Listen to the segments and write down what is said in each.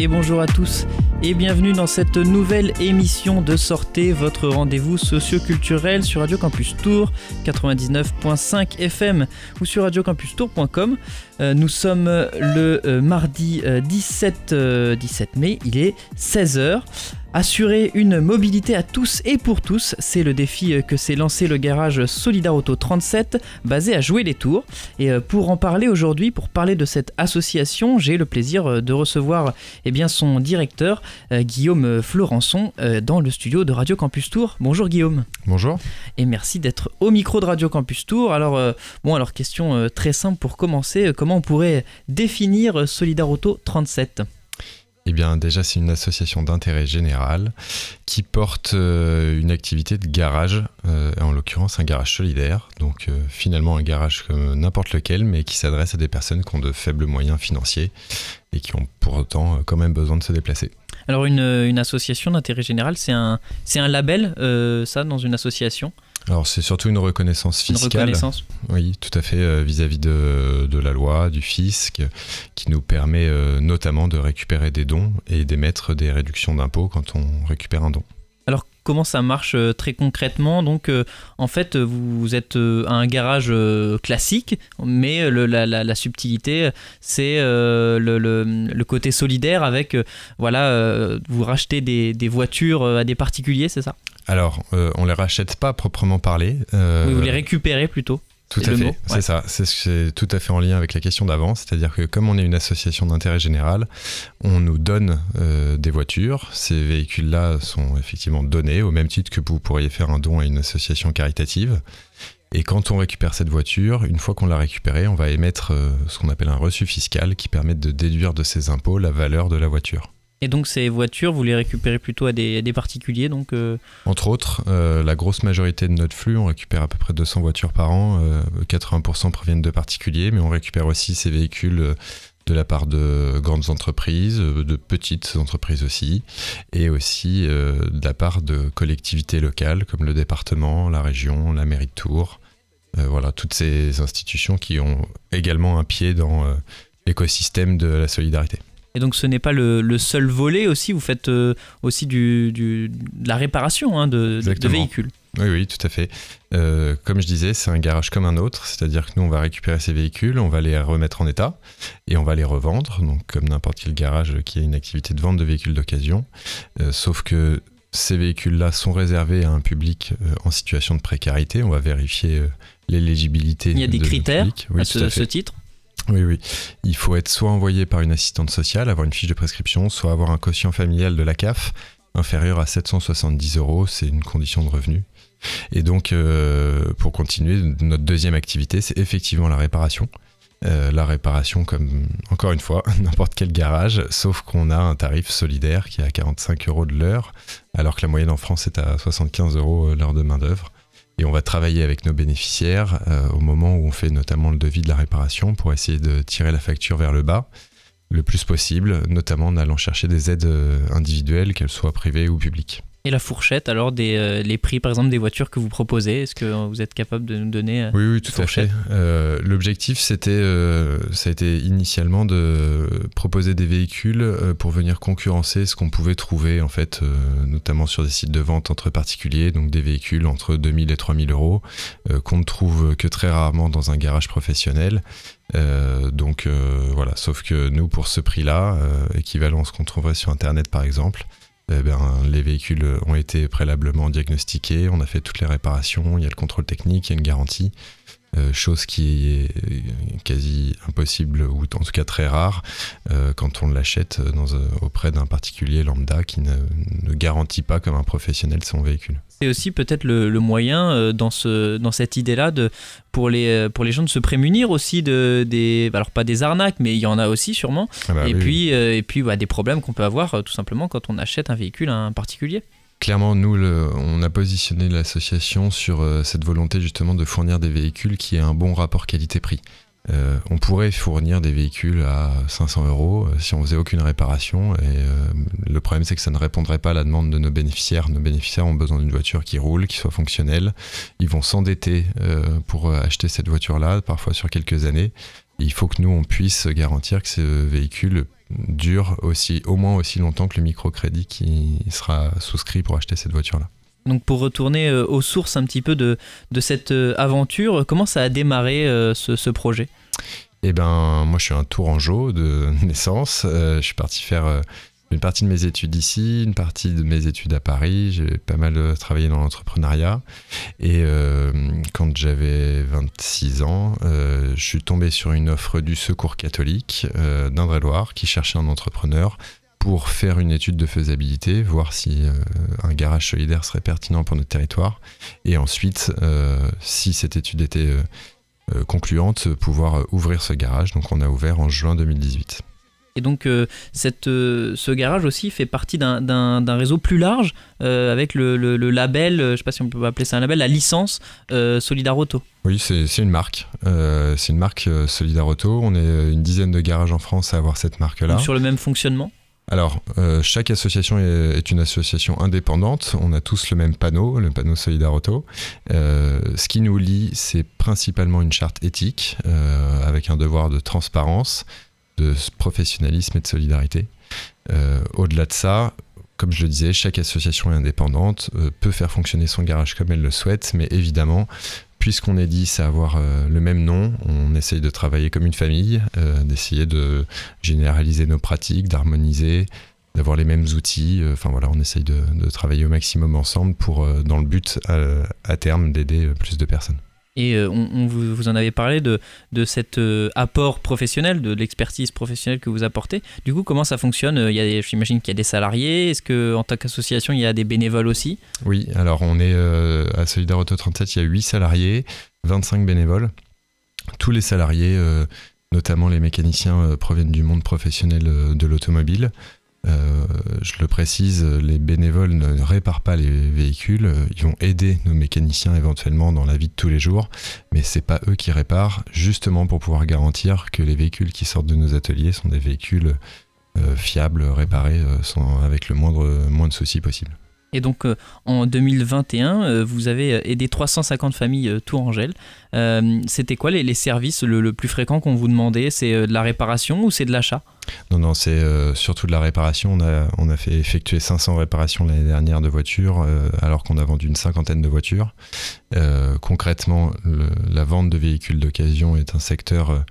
Et bonjour à tous et bienvenue dans cette nouvelle émission de Sortez, votre rendez-vous socio-culturel sur Radio Campus Tour 99.5 FM ou sur radiocampustour.com. Euh, nous sommes le euh, mardi 17, euh, 17 mai, il est 16h. Assurer une mobilité à tous et pour tous, c'est le défi que s'est lancé le garage Solidar Auto 37 basé à Jouer les Tours. Et pour en parler aujourd'hui, pour parler de cette association, j'ai le plaisir de recevoir eh bien, son directeur, Guillaume Florençon, dans le studio de Radio Campus Tour. Bonjour Guillaume. Bonjour. Et merci d'être au micro de Radio Campus Tour. Alors, bon, alors question très simple pour commencer, comment on pourrait définir Solidar Auto 37 eh bien, déjà, c'est une association d'intérêt général qui porte euh, une activité de garage, euh, en l'occurrence un garage solidaire. Donc, euh, finalement, un garage comme n'importe lequel, mais qui s'adresse à des personnes qui ont de faibles moyens financiers et qui ont pour autant quand même besoin de se déplacer. Alors, une, une association d'intérêt général, c'est un, un label, ça, dans une association? Alors c'est surtout une reconnaissance fiscale. Une reconnaissance. Oui, tout à fait, euh, vis-à-vis de, de, la loi, du fisc, qui nous permet euh, notamment de récupérer des dons et d'émettre des réductions d'impôts quand on récupère un don. Comment ça marche euh, très concrètement Donc en fait vous, êtes à un garage classique, mais la, la, subtilité c'est le, le, le, côté solidaire avec voilà vous rachetez des, des voitures à des particuliers, c'est ça? Alors, euh, on les rachète pas proprement parler. Euh, oui, vous les récupérez plutôt. Tout à fait, c'est ça. C'est tout à fait en lien avec la question d'avant. C'est-à-dire que comme on est une association d'intérêt général, on nous donne euh, des voitures. Ces véhicules-là sont effectivement donnés au même titre que vous pourriez faire un don à une association caritative. Et quand on récupère cette voiture, une fois qu'on l'a récupérée, on va émettre ce qu'on appelle un reçu fiscal qui permet de déduire de ses impôts la valeur de la voiture. Et donc ces voitures, vous les récupérez plutôt à des, particuliers donc euh Entre autres, euh, la grosse majorité de notre flux, on récupère à peu près 200 voitures par an, 80% euh, proviennent de particuliers, mais on récupère aussi ces véhicules de la part de grandes entreprises, de petites entreprises aussi, et aussi de la part de collectivités locales comme le département, la région, la mairie de Tours. voilà, toutes ces institutions qui ont également un pied dans l'écosystème de la solidarité. Et donc ce n'est pas le, seul volet aussi, vous faites euh, aussi du, de la réparation hein, de, véhicules. Oui, oui, tout à fait. Euh, comme je disais, c'est un garage comme un autre, c'est-à-dire que nous, on va récupérer ces véhicules, on va les remettre en état et on va les revendre, donc comme n'importe quel garage qui a une activité de vente de véhicules d'occasion. Euh, sauf que ces véhicules-là sont réservés à un public en situation de précarité. On va vérifier l'éligibilité. Il y a des critères à, ce titre oui, oui. Il faut être soit envoyé par une assistante sociale, avoir une fiche de prescription, soit avoir un quotient familial de la CAF inférieur à 770 euros. C'est une condition de revenu. Et donc, euh, pour continuer, notre deuxième activité, c'est effectivement la réparation. Euh, la réparation, comme encore une fois, n'importe quel garage, sauf qu'on a un tarif solidaire qui est à 45 euros de l'heure, alors que la moyenne en France est à 75 euros l'heure de main-d'œuvre. Et on va travailler avec nos bénéficiaires euh, au moment où on fait notamment le devis de la réparation pour essayer de tirer la facture vers le bas le plus possible, notamment en allant chercher des aides euh, individuelles, qu'elles soient privées ou publiques. Et la fourchette, alors, des, euh, les prix, par exemple, des voitures que vous proposez, est-ce que vous êtes capable de nous donner euh, Oui, oui, tout à fait. Euh, l'objectif, c'était, ça a été initialement de proposer des véhicules pour venir concurrencer ce qu'on pouvait trouver, en fait, notamment sur des sites de vente entre particuliers, donc des véhicules entre 2000 et 3000 euros, qu'on ne trouve que très rarement dans un garage professionnel. donc voilà, sauf que nous, pour ce prix-là, équivalent à ce qu'on trouverait sur Internet par exemple, eh ben, les véhicules ont été préalablement diagnostiqués, on a fait toutes les réparations, il y a le contrôle technique, il y a une garantie. Euh, chose qui est quasi impossible ou en tout cas très rare euh, quand on l'achète auprès d'un particulier lambda qui ne, garantit pas comme un professionnel son véhicule. C'est aussi peut-être le, moyen euh, dans, ce, dans cette idée-là de, pour, les, pour les gens de se prémunir aussi de des alors pas des arnaques mais il y en a aussi sûrement ah bah et, puis, et puis des problèmes qu'on peut avoir tout simplement quand on achète un véhicule à un particulier. Clairement, nous, on a positionné l'association sur euh, cette volonté justement de fournir des véhicules qui aient un bon rapport qualité-prix. Euh, on pourrait fournir des véhicules à 500 euros euh, si on faisait aucune réparation. Et le problème, c'est que ça ne répondrait pas à la demande de nos bénéficiaires. Nos bénéficiaires ont besoin d'une voiture qui roule, qui soit fonctionnelle. Ils vont s'endetter pour acheter cette voiture-là, parfois sur quelques années. il faut que nous, on puisse garantir que ce véhicule dure aussi, au moins aussi longtemps que le microcrédit qui sera souscrit pour acheter cette voiture-là. Donc pour retourner aux sources un petit peu de, cette aventure, comment ça a démarré ce, ce projet? Eh ben, moi, je suis un Tourangeau de naissance. je suis parti faire une partie de mes études ici, une partie de mes études à Paris. J'ai pas mal euh, travaillé dans l'entrepreneuriat. Et euh, quand j'avais 26 ans, euh, je suis tombé sur une offre du Secours catholique d'Indre-et-Loire qui cherchait un entrepreneur pour faire une étude de faisabilité, voir si un garage solidaire serait pertinent pour notre territoire. Et ensuite, si cette étude était concluante, pouvoir ouvrir ce garage. Donc on a ouvert en juin 2018. Et donc euh, cette, euh, ce garage aussi fait partie d'un réseau plus large euh, avec le, label, je ne sais pas si on peut appeler ça un label, la licence Solidar Auto. Oui, c'est une marque. c'est une marque Solidar Auto. On est une dizaine de garages en France à avoir cette marque-là. Sur le même fonctionnement alors, chaque association est, une association indépendante. On a tous le même panneau, le panneau Solidar Auto. ce qui nous lie, c'est principalement une charte éthique avec un devoir de transparence de professionnalisme et de solidarité. Euh, au-delà de ça, comme je le disais, chaque association est indépendante, euh, peut faire fonctionner son garage comme elle le souhaite, mais évidemment, puisqu'on est dit à avoir euh, le même nom, on essaye de travailler comme une famille, d'essayer de généraliser nos pratiques, d'harmoniser, d'avoir les mêmes outils. Enfin voilà, on essaye de, travailler au maximum ensemble pour, dans le but à terme d'aider plus de personnes. Et euh, on, vous, en avez parlé de, de cet euh, apport professionnel, de l'expertise professionnelle que vous apportez. Du coup, comment ça fonctionne? J'imagine qu'il y a des salariés. Est-ce qu'en tant qu'association, il y a des bénévoles aussi? Oui, alors on est euh, à Solidar Auto 37, il y a 8 salariés, 25 bénévoles. Tous les salariés, notamment les mécaniciens, proviennent du monde professionnel de l'automobile. Euh, je le précise, les bénévoles ne réparent pas les véhicules, ils vont aider nos mécaniciens éventuellement dans la vie de tous les jours, mais c'est pas eux qui réparent, justement pour pouvoir garantir que les véhicules qui sortent de nos ateliers sont des véhicules euh, fiables, réparés, euh, avec le moindre, moins de soucis possible. Et donc euh, en 2021, euh, vous avez euh, aidé 350 familles Tourangelle. C'était quoi les, services le, plus fréquent qu'on vous demandait? C'est de la réparation ou c'est de l'achat? Non, non, c'est surtout de la réparation. On a, on a fait effectuer 500 réparations l'année dernière de voitures, alors qu'on a vendu une cinquantaine de voitures. concrètement, la vente de véhicules d'occasion est un secteur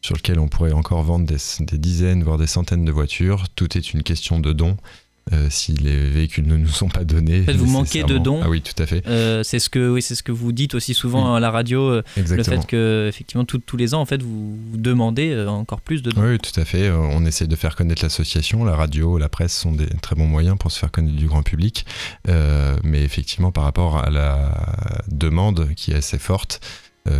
sur lequel on pourrait encore vendre des, des, dizaines, voire des centaines de voitures. Tout est une question de dons. Euh, si les véhicules ne nous sont pas donnés. vous manquez de dons. Ah oui, tout à fait. Euh, c'est ce que oui, c'est ce que vous dites aussi souvent à la radio. Euh, le fait que effectivement tous les ans en fait vous, demandez encore plus de dons. Oui, tout à fait. On essaie de faire connaître l'association. La radio, la presse sont des très bons moyens pour se faire connaître du grand public. mais effectivement, par rapport à la demande qui est assez forte,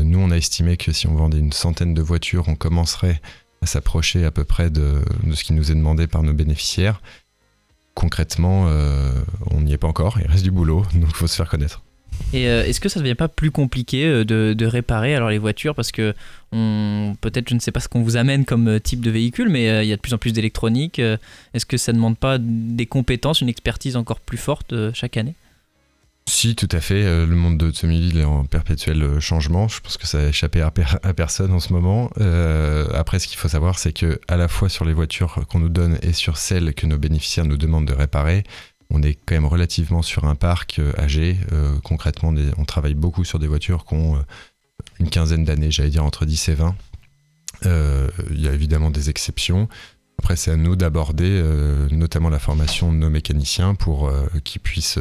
nous on a estimé que si on vendait une centaine de voitures, on commencerait à s'approcher à peu près de, de, ce qui nous est demandé par nos bénéficiaires concrètement, euh, on n'y est pas encore, il reste du boulot, donc il faut se faire connaître. Et euh, est-ce que ça ne devient pas plus compliqué euh, de, réparer alors les voitures parce que peut-être je ne sais pas ce qu'on vous amène comme type de véhicule, mais il y a de plus en plus d'électronique. est-ce que ça ne demande pas des compétences, une expertise encore plus forte chaque année? Si, tout à fait. Euh, le monde de l'automobile est en perpétuel euh, changement. Je pense que ça a échappé à, personne en ce moment. Euh, après, ce qu'il faut savoir, c'est que à la fois sur les voitures qu'on nous donne et sur celles que nos bénéficiaires nous demandent de réparer, on est quand même relativement sur un parc âgé. concrètement, on travaille beaucoup sur des voitures qui ont une quinzaine d'années, j'allais dire entre 10 et 20. Il y a évidemment des exceptions. Après, c'est à nous d'aborder notamment la formation de nos mécaniciens pour qu'ils puissent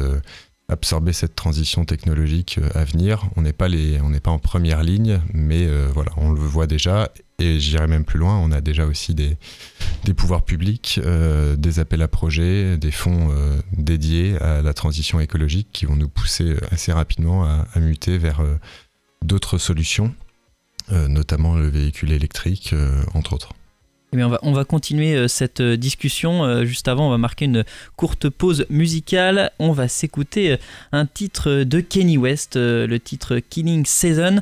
absorber cette transition technologique euh, à venir. On n'est pas, pas en première ligne, mais euh, voilà, on le voit déjà. Et j'irai même plus loin, on a déjà aussi des, pouvoirs publics, euh, des appels à projets, des fonds dédiés à la transition écologique qui vont nous pousser assez rapidement à muter vers d'autres solutions, notamment le véhicule électrique, entre autres. Eh on, va, on va continuer euh, cette euh, discussion. Euh, juste avant, on va marquer une courte pause musicale. On va s'écouter un titre de Kenny West, le titre Killing Season,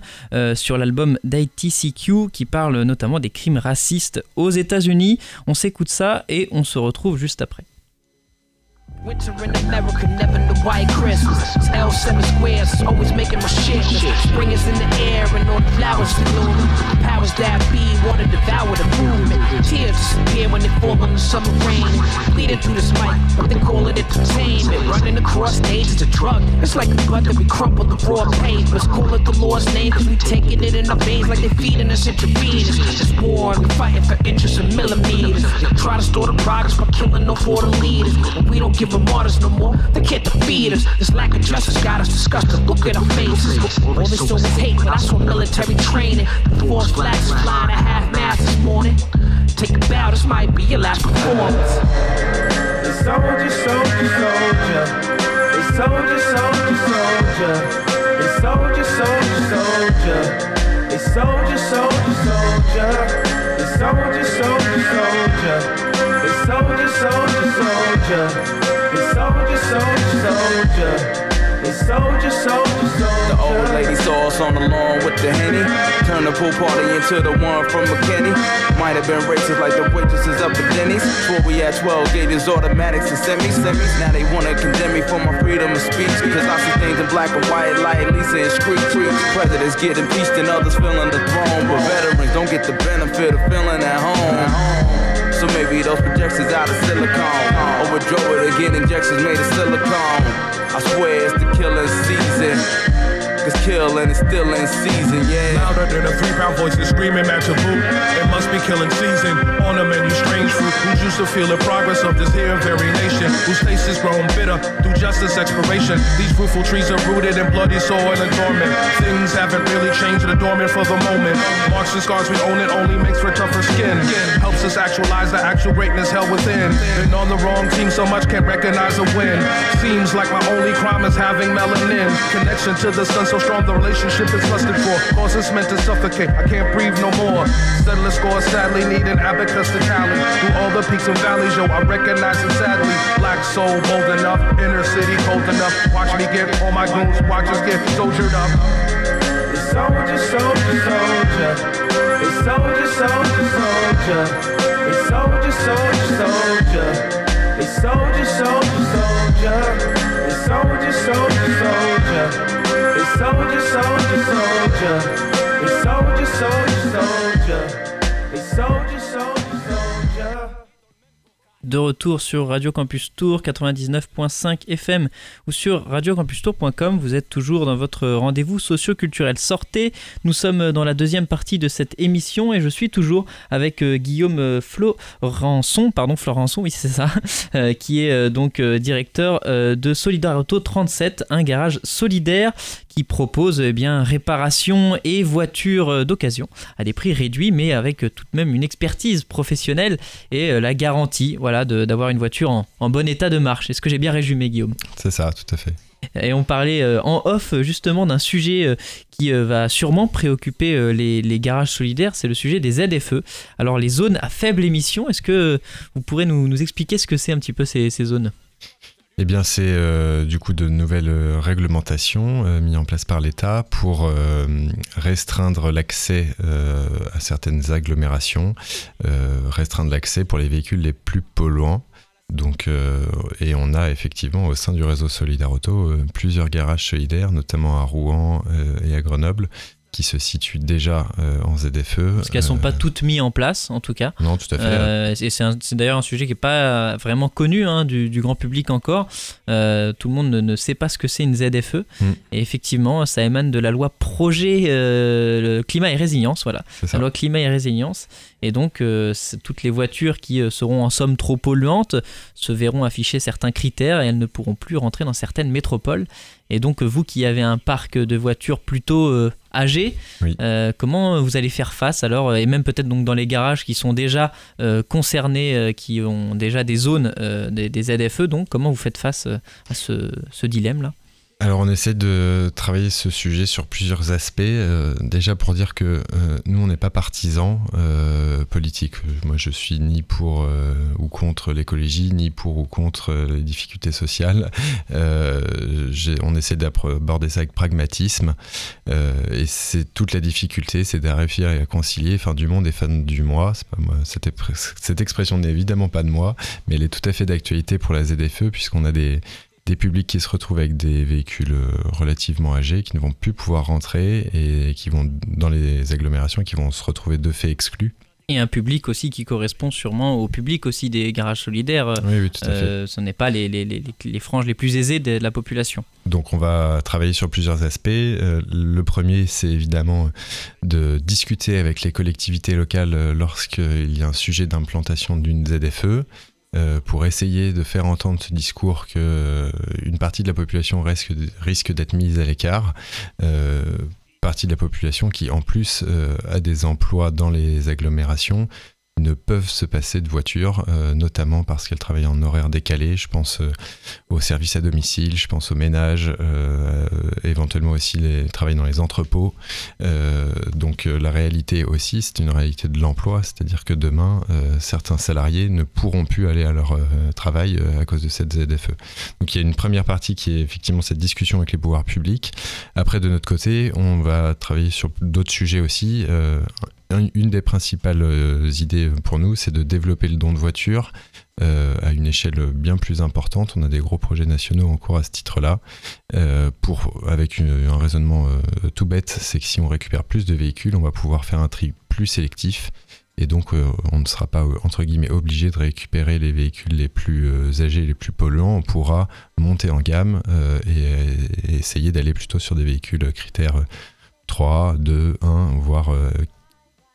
sur l'album d'ITCQ, qui parle notamment des crimes racistes aux États-Unis. On s'écoute ça et on se retrouve juste après. Winter in America, never knew why Christmas. It's L seven squares, always making my shit. Spring is in the air and all the flowers bloom. Powers that be wanna devour the movement. Tears disappear when they fall on the summer rain. Bleeding through this mic, but they call it entertainment. Running across stage is a drug. It's like a blood that we crumple the raw papers. Call it the Lord's name, cause we taking it in our veins like they feeding us intravenous. It's war we fighting for inches and millimeters. They try to store the progress by killing off all the leaders. And we don't give them martyrs no more. They can't defeat us. This lack of justice got us disgusted. Look at our faces. All they saw was hate, but I saw military training. The force flags flying at half mast this morning. Take a bow, this might be your last performance. They soldier, soldier, soldier. They soldier, soldier, soldier. They soldier, soldier, soldier. They soldier, soldier, soldier. Soldier, soldier, soldier. They soldier, soldier, soldier. They soldier, soldier, soldier. Soldier, soldier, soldier. The old lady saw us on the lawn with the henny. Turned the pool party into the one from McKinney. Might have been racist like the waitresses up at Denny's. Swore we had 12 gauges, automatics, and semis. semis. Now they wanna condemn me for my freedom of speech. Cause I see things in black and white, like Lisa and Street. Presidents get impeached and others filling the throne. But veterans don't get the benefit of feeling at home. So maybe those projections out of silicone. Overdrove it again, injections made of silicone. I swear it's the killing season. Cause killing it's still in season, yeah. Louder than a three pound voice is screaming at your boot. It must be killing season. On the menu, strange fruit. Who's used to feel the progress of this here very nation? Whose taste is grown bitter through justice expiration. These fruitful trees are rooted in bloody soil and dormant. Things haven't really changed, they're dormant for the moment. Marks and scars, we own it, only makes for tougher skin. Helps us actualize the actual greatness held within. Been on the wrong team so much, can't recognize a win. Seems like my only crime is having melanin. Connection to the sun so strong, the relationship is lusted for. Causes meant to suffocate, I can't breathe no more. Settle score, sadly need an abacus to tally. Through all the peaks and valleys, yo, I recognize it sadly. Black soul, bold enough, inner city, cold enough. Watch me get all my goons, watch us get soldiered up. They soldier, soldier, soldier. They soldier, soldier, soldier. They soldier, soldier, soldier. They soldier, soldier, soldier. They soldier, soldier, soldier. Soldier, soldier, soldier. They soldier, soldier, soldier. They soldier, soldier, soldier. De retour sur Radio Campus Tour 99.5 FM ou sur radiocampustour.com. Vous êtes toujours dans votre rendez-vous socio-culturel. Sortez, nous sommes dans la deuxième partie de cette émission et je suis toujours avec euh, Guillaume euh, Florençon, pardon Florençon, oui c'est ça, euh, qui est donc directeur de Solidar Auto 37, un garage solidaire qui propose eh bien réparation et voitures d'occasion à des prix réduits mais avec tout de même une expertise professionnelle et la garantie d'avoir une voiture en, en bon état de marche. Est-ce que j'ai bien résumé Guillaume C'est ça, tout à fait. Et on parlait euh, en off justement d'un sujet euh, qui euh, va sûrement préoccuper les, les garages solidaires, c'est le sujet des ZFE. Alors les zones à faible émission, est-ce que vous pourrez nous, nous expliquer ce que c'est un petit peu ces, ces zones? Eh bien, c'est euh, du coup de nouvelles euh, réglementations euh, mises en place par l'État pour restreindre l'accès à certaines agglomérations, restreindre l'accès pour les véhicules les plus polluants. Et on a effectivement au sein du réseau Solidaire Auto plusieurs garages solidaires, notamment à Rouen et à Grenoble, qui se situent déjà euh, en ZFE. Parce qu'elles sont Euh, pas toutes mises en place en tout cas. Non, tout à fait. Euh, et c'est d'ailleurs un sujet qui n'est pas vraiment connu hein, du, du grand public encore. Euh, tout le monde ne, ne sait pas ce que c'est une ZFE. Mm. Et effectivement, ça émane de la loi projet euh, le climat et résilience. Voilà. la loi climat et résilience. Et donc, euh, toutes les voitures qui euh, seront en somme trop polluantes se verront afficher certains critères et elles ne pourront plus rentrer dans certaines métropoles. Et donc, euh, vous qui avez un parc de voitures plutôt euh, âgé, Oui. euh, comment vous allez faire face alors Et même peut-être donc dans les garages qui sont déjà euh, concernés, euh, qui ont déjà des zones, euh, des, des ZFE, donc comment vous faites face euh, à ce, ce dilemme-là? Alors on essaie de travailler ce sujet sur plusieurs aspects. Euh, déjà pour dire que euh, nous on n'est pas partisans euh, politiques. Moi je suis ni pour ou contre l'écologie, ni pour ou contre les difficultés sociales. on essaie d'aborder ça avec pragmatisme. et c'est toute la difficulté, c'est d'arriver à concilier fin du monde et fin du mois. Moi, cette, cette expression n'est évidemment pas de moi, mais elle est tout à fait d'actualité pour la ZFE puisqu'on a des des publics qui se retrouvent avec des véhicules euh, relativement âgés, qui ne vont plus pouvoir rentrer et qui vont dans les agglomérations qui vont se retrouver de fait exclus. Et un public aussi qui correspond sûrement au public aussi des garages solidaires. Oui, oui tout à fait. Euh, ce n'est pas les, les, les, les, franges les plus aisées de la population. Donc on va travailler sur plusieurs aspects. Euh, le premier, c'est évidemment de discuter avec les collectivités locales lorsqu'il y a un sujet d'implantation d'une ZFE. Euh, pour essayer de faire entendre ce discours que euh, une partie de la population risque, d'être mise à l'écart. Euh, partie de la population qui en plus a des emplois dans les agglomérations ne peuvent se passer de voiture, euh, notamment parce qu'elles travaillent en horaire décalé. Je pense euh, aux services à domicile, je pense aux ménages, euh, éventuellement aussi les travail dans les entrepôts. donc la réalité aussi, c'est une réalité de l'emploi, c'est-à-dire que demain, certains salariés ne pourront plus aller à leur travail à cause de cette ZFE. Donc il y a une première partie qui est effectivement cette discussion avec les pouvoirs publics. Après, de notre côté, on va travailler sur d'autres sujets aussi une des principales euh, idées pour nous, c'est de développer le don de voiture euh, à une échelle bien plus importante. On a des gros projets nationaux en cours à ce titre-là. Euh, avec un raisonnement tout bête, c'est que si on récupère plus de véhicules, on va pouvoir faire un tri plus sélectif. Et donc, on ne sera pas, entre guillemets, obligé de récupérer les véhicules les plus âgés, les plus polluants. On pourra monter en gamme et, et, essayer d'aller plutôt sur des véhicules critères 3, 2, 1, voire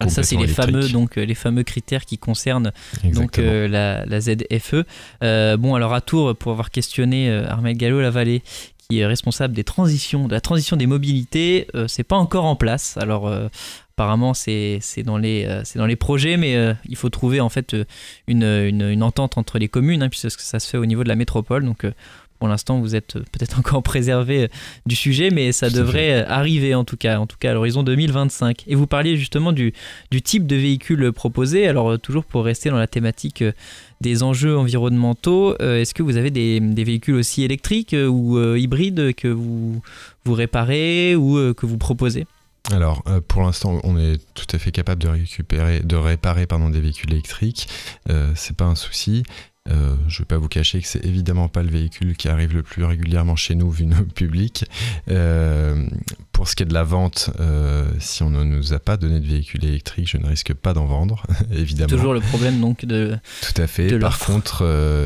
ah, ça, c'est les fameux, donc, euh, les fameux critères qui concernent donc, euh, la, ZFE. Euh, bon, alors à Tours, pour avoir questionné Armel Gallo-Lavallée, qui est responsable des transitions, de la transition des mobilités, c'est pas encore en place. Alors, apparemment, c'est dans, les, dans les projets, mais il faut trouver en fait une, une, entente entre les communes, hein, puisque ça se fait au niveau de la métropole. Donc, pour l'instant, vous êtes peut-être encore préservé euh, du sujet, mais ça devrait euh, arriver en tout cas, en tout cas à l'horizon 2025. Et vous parliez justement du, du type de véhicule proposé. Alors, euh, toujours pour rester dans la thématique des enjeux environnementaux, est-ce que vous avez des, des, véhicules aussi électriques ou hybrides que vous, vous réparez ou que vous proposez? Alors, pour l'instant, on est tout à fait capable de récupérer, de réparer pardon, des véhicules électriques. Euh, c'est pas un souci. Euh, je ne vais pas vous cacher que c'est évidemment pas le véhicule qui arrive le plus régulièrement chez nous vu nos publics. Euh, pour ce qui est de la vente, euh, si on ne nous a pas donné de véhicule électrique, je ne risque pas d'en vendre, évidemment. Toujours le problème donc de. Tout à fait. Par contre,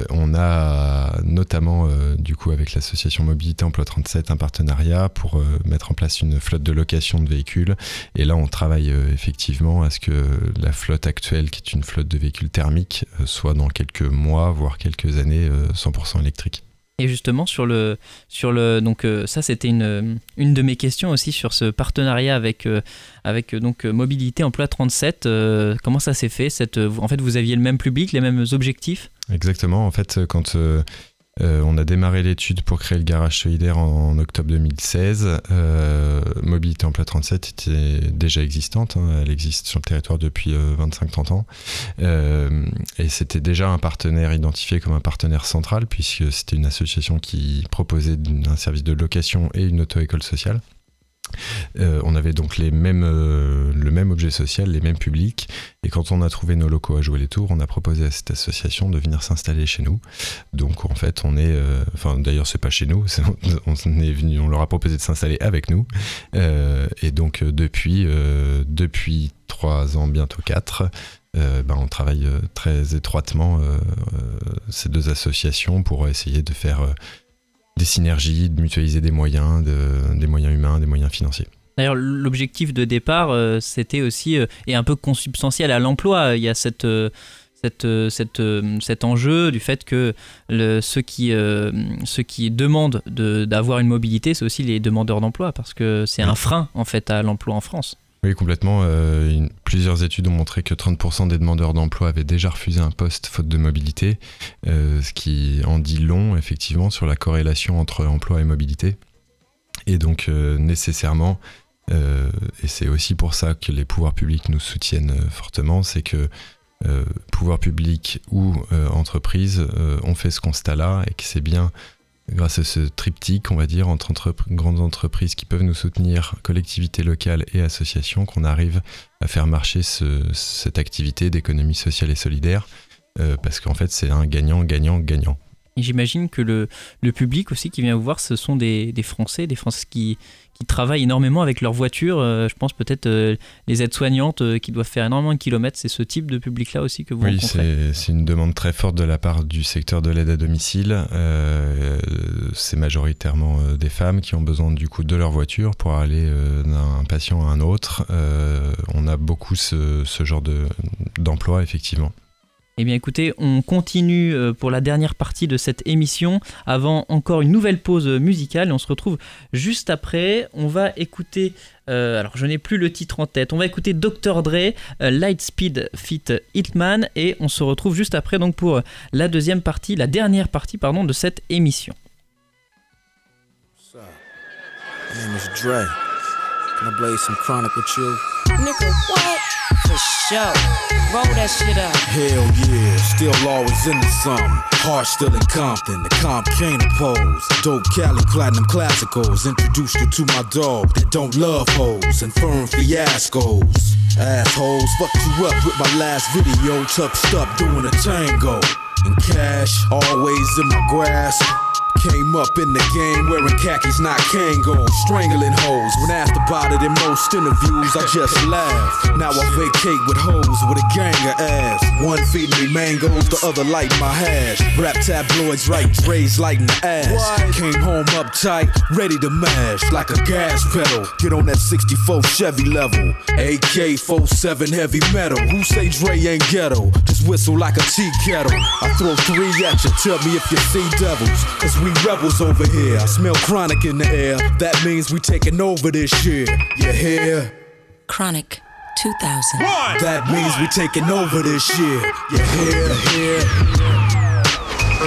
on a notamment du coup avec l'association Mobilité Emploi 37 un partenariat pour mettre en place une flotte de location de véhicules. Et là, on travaille effectivement à ce que la flotte actuelle, qui est une flotte de véhicules thermiques, soit dans quelques mois voire quelques années 100% euh, électrique. Et justement sur le sur le donc euh, ça c'était une, une de mes questions aussi sur ce partenariat avec euh, avec donc mobilité emploi 37 comment ça s'est fait cette en fait vous aviez le même public les mêmes objectifs? Exactement. En fait quand euh, on a démarré l'étude pour créer le garage solidaire en, octobre 2016. Euh, Mobilité Emploi 37 était déjà existante, hein. elle existe sur le territoire depuis 25-30 euh, ans. Euh, et c'était déjà un partenaire identifié comme un partenaire central, puisque c'était une association qui proposait un service de location et une auto-école sociale. Euh, on avait donc les mêmes, euh, le même objet social, les mêmes publics. Et quand on a trouvé nos locaux à jouer les tours, on a proposé à cette association de venir s'installer chez nous. Donc en fait, on est, euh, enfin d'ailleurs c'est pas chez nous, on, est venu, on leur a proposé de s'installer avec nous. et donc depuis, depuis trois ans, bientôt quatre, ben, on travaille très étroitement ces deux associations pour essayer de faire des synergies, de mutualiser des moyens, des moyens humains, des moyens financiers. D'ailleurs, l'objectif de départ, euh, c'était aussi, euh, et un peu consubstantiel à l'emploi, il y a cette, euh, cette, cette, cet enjeu du fait que le, ceux, qui, ceux qui demandent d'avoir une mobilité, c'est aussi les demandeurs d'emploi, parce que c'est un frein en fait à l'emploi en France. Oui, complètement. Euh, plusieurs études ont montré que 30% des demandeurs d'emploi avaient déjà refusé un poste faute de mobilité, euh, ce qui en dit long, effectivement, sur la corrélation entre emploi et mobilité. Et donc nécessairement, et c'est aussi pour ça que les pouvoirs publics nous soutiennent fortement, c'est que pouvoirs publics ou entreprises ont fait ce constat-là et que c'est bien grâce à ce triptyque, on va dire, entre grandes entreprises qui peuvent nous soutenir, collectivités locales et associations, qu'on arrive à faire marcher cette activité d'économie sociale et solidaire, euh, parce qu'en fait c'est un gagnant, gagnant, gagnant. J'imagine que le, public aussi qui vient vous voir, ce sont des, Français, des Français qui, qui travaillent énormément avec leur voiture. Euh, je pense peut-être euh, les aides-soignantes euh, qui doivent faire énormément de kilomètres. C'est ce type de public-là aussi que vous oui, rencontrez Oui, c'est une demande très forte de la part du secteur de l'aide à domicile. c'est majoritairement des femmes qui ont besoin du coup de leur voiture pour aller d'un patient à un autre. on a beaucoup ce, ce genre d'emploi, effectivement. Eh bien écoutez, on continue euh, pour la dernière partie de cette émission avant encore une nouvelle pause musicale et on se retrouve juste après. On va écouter, euh, alors je n'ai plus le titre en tête, on va écouter Dr. Dre, euh, Lightspeed Fit Hitman et on se retrouve juste après donc pour la deuxième partie, la dernière partie pardon de cette émission. For. Roll that shit up. Hell yeah, still always into something. Heart still in Compton, the comp can't oppose. Dope Cali platinum classicals. Introduced you to my dog that don't love hoes and firm fiascos. Assholes, fucked you up with my last video. Tucked up doing a tango. And cash always in my grasp. Came up in the game wearing khakis, not Kangol, strangling hoes. When asked about it in most interviews, I just laugh. Now I vacate with hoes with a gang of ass. One feeding me mangoes, the other light my hash. Rap tabloids, right Dre's lighting the ass. Came home uptight, ready to mash like a gas pedal. Get on that 64 Chevy level. AK 47 heavy metal. Who say Dre ain't ghetto? Just whistle like a tea kettle. I throw three at you, tell me if you see devils. Cause we rebels over here. I smell chronic in the air. That means we taking over this year. You hear? Chronic 2000. That means we taking over this year. You hear? Hear?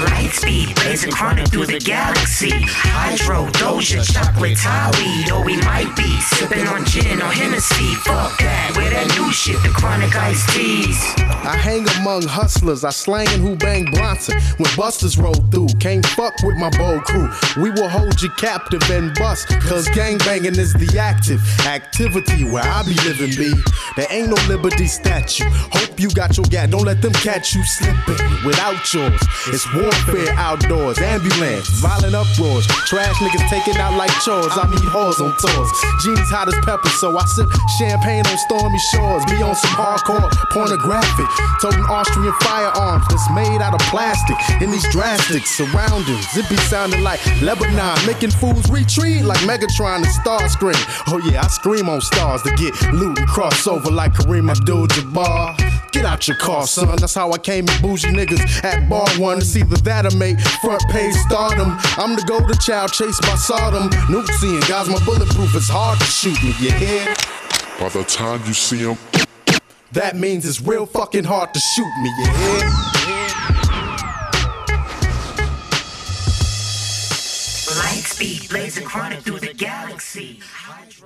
Light speed, blazing chronic through the galaxy. Hydro, Doja, chocolate, Thai weed, or we might be sipping on gin or Hennessy. Fuck that, where that new shit, the chronic iced teas. I hang among hustlers, I slang who bang Bronson. When busters roll through, can't fuck with my bold crew. We will hold you captive and bust, cause gang banging is the active activity where I be living, be. There ain't no liberty statue. Hope you got your gat, don't let them catch you slipping without yours. It's warfare outdoors, ambulance, violent uproars, trash niggas taking out like chores. I meet whores on tours. Jeans hot as pepper, so I sip champagne on stormy shores. Be on some hardcore pornographic, toting Austrian firearms that's made out of plastic. In these drastic surroundings, it be sounding like Lebanon, making fools retreat like Megatron and Starscream. Oh yeah, I scream on stars to get loot and cross over like Kareem Abdul-Jabbar. Get out your car, son. That's how I came in bougie niggas at bar one to see either that or make front page stardom. I'm the golden child chased by Sodom. Newsy and guys, my bulletproof is hard to shoot me, you hear? By the time you see him, that means it's real fucking hard to shoot me, you hear?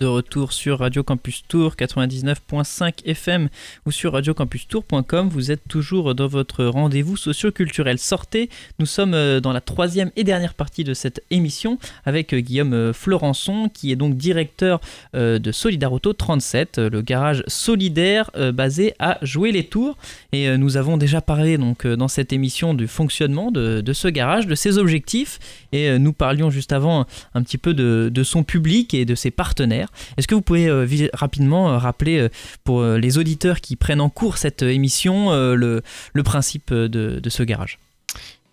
De retour sur Radio Campus Tour 99.5 FM ou sur radiocampustour.com, vous êtes toujours dans votre rendez-vous socio-culturel. Sortez, nous sommes euh, dans la troisième et dernière partie de cette émission avec euh, Guillaume euh, Florençon qui est donc directeur de Solidaroto 37, le garage solidaire basé à Jouer les Tours. Et nous avons déjà parlé donc dans cette émission du fonctionnement de ce garage, de ses objectifs et nous parlions juste avant un petit peu de, son public et de ses partenaires. Est-ce que vous pouvez euh, rapidement euh, rappeler euh, pour les auditeurs qui prennent en cours cette émission le, principe de, ce garage?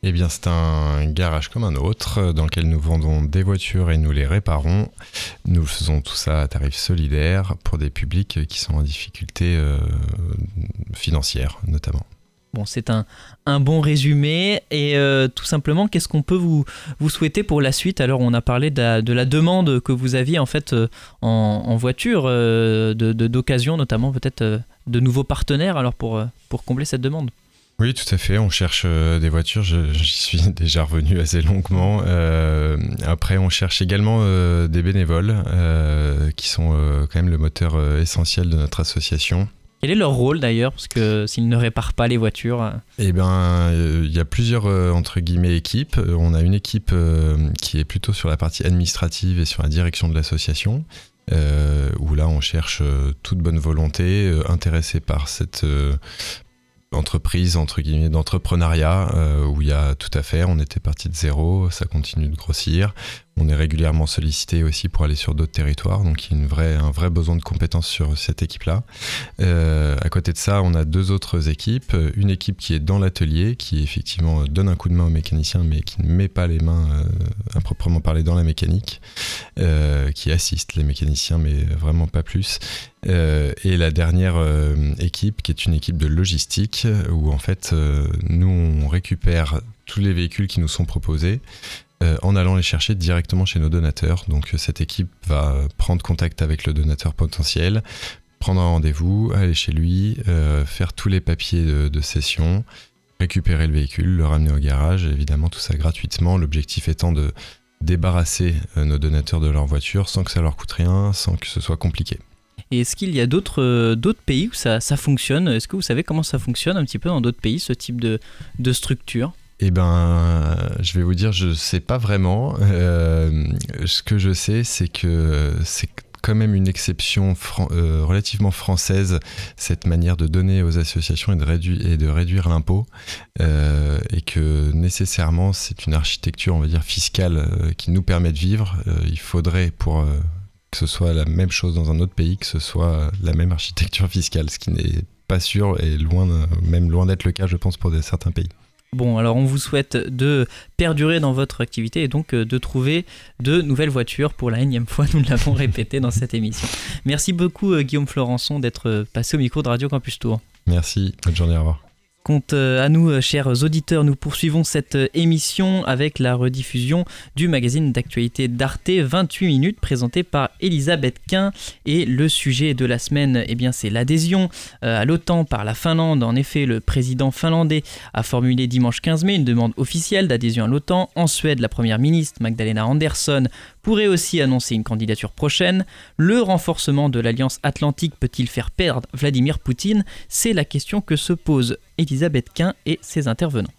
Eh bien, c'est un garage comme un autre dans lequel nous vendons des voitures et nous les réparons. Nous faisons tout ça à tarif solidaire pour des publics qui sont en difficulté financière notamment. Bon, c'est un, bon résumé. Et euh, tout simplement, qu'est-ce qu'on peut vous, souhaiter pour la suite? Alors, on a parlé de la, demande que vous aviez en fait euh, en, voiture, euh, d'occasion notamment peut-être de nouveaux partenaires alors pour, pour combler cette demande. Oui, tout à fait. On cherche des voitures. J'y suis déjà revenu assez longuement. après, on cherche également des bénévoles qui sont quand même le moteur essentiel de notre association. Quel est leur rôle d'ailleurs Parce que s'ils ne réparent pas les voitures. Eh bien, il y a plusieurs entre guillemets équipes. On a une équipe qui est plutôt sur la partie administrative et sur la direction de l'association. où là on cherche toute bonne volonté, intéressée par cette entreprise entre guillemets d'entrepreneuriat euh, où il y a tout à faire. On était parti de zéro, ça continue de grossir. On est régulièrement sollicité aussi pour aller sur d'autres territoires, donc il y a une un vrai besoin de compétences sur cette équipe-là. Euh, à côté de ça, on a deux autres équipes. Une équipe qui est dans l'atelier, qui effectivement donne un coup de main aux mécaniciens, mais qui ne met pas les mains euh, à proprement parler dans la mécanique, euh, qui assiste les mécaniciens, mais vraiment pas plus. Et la dernière équipe, qui est une équipe de logistique, où en fait, nous, on récupère tous les véhicules qui nous sont proposés. En allant les chercher directement chez nos donateurs. Donc cette équipe va prendre contact avec le donateur potentiel, prendre un rendez-vous, aller chez lui, faire tous les papiers de, session, récupérer le véhicule, le ramener au garage, évidemment tout ça gratuitement. L'objectif étant de débarrasser nos donateurs de leur voiture sans que ça leur coûte rien, sans que ce soit compliqué. Et est-ce qu'il y a d'autres euh, pays où ça, fonctionne? Est-ce que vous savez comment ça fonctionne un petit peu dans d'autres pays, ce type de structure? Eh ben, je vais vous dire, je sais pas vraiment. Euh, ce que je sais, c'est que c'est quand même une exception euh, relativement française, cette manière de donner aux associations et de, réduire, l'impôt, euh, et que nécessairement c'est une architecture, on va dire, fiscale qui nous permet de vivre. Il faudrait pour que ce soit la même chose dans un autre pays, que ce soit la même architecture fiscale, ce qui n'est pas sûr et même loin d'être le cas, je pense, pour certains pays. Bon, alors on vous souhaite de perdurer dans votre activité et donc euh, de trouver de nouvelles voitures pour la énième fois, nous l'avons répété dans cette émission. Merci beaucoup euh, Guillaume Florençon d'être passé au micro de Radio Campus Tour. Merci, bonne journée, au revoir. Quant euh, à nous, euh, chers auditeurs, nous poursuivons cette euh, émission avec la rediffusion du magazine d'actualité d'Arte 28 minutes présenté par Elisabeth Quint. Et le sujet de la semaine, eh bien, c'est l'adhésion à l'OTAN par la Finlande. En effet, le président finlandais a formulé dimanche 15 mai une demande officielle d'adhésion à l'OTAN. En Suède, la première ministre Magdalena Andersson pourrait aussi annoncer une candidature prochaine. Le renforcement de l'Alliance Atlantique peut-il faire perdre Vladimir Poutine? C'est la question que se pose Elisabeth Quint et ses intervenants.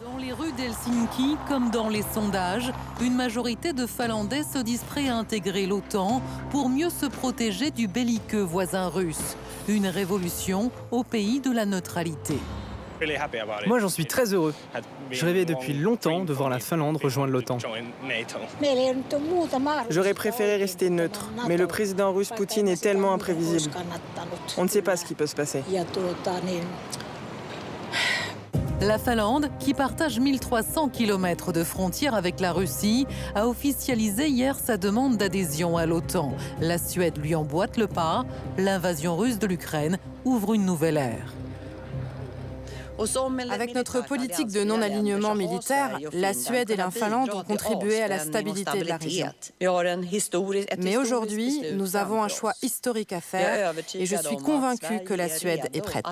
Dans les rues d'Helsinki, comme dans les sondages, une majorité de Finlandais se disent prêts à intégrer l'OTAN pour mieux se protéger du belliqueux voisin russe. Une révolution au pays de la neutralité. Moi, j'en suis très heureux. Je rêvais depuis longtemps de voir la Finlande rejoindre l'OTAN. J'aurais préféré rester neutre, mais le président russe Poutine est tellement imprévisible. On ne sait pas ce qui peut se passer. La Finlande, qui partage 1300 km de frontière avec la Russie, a officialisé hier sa demande d'adhésion à l'OTAN. La Suède lui emboîte le pas. L'invasion russe de l'Ukraine ouvre une nouvelle ère. Avec notre politique de non-alignement militaire, la Suède et la Finlande ont contribué à la stabilité de la région. Mais aujourd'hui, nous avons un choix historique à faire et je suis convaincu que la Suède est prête.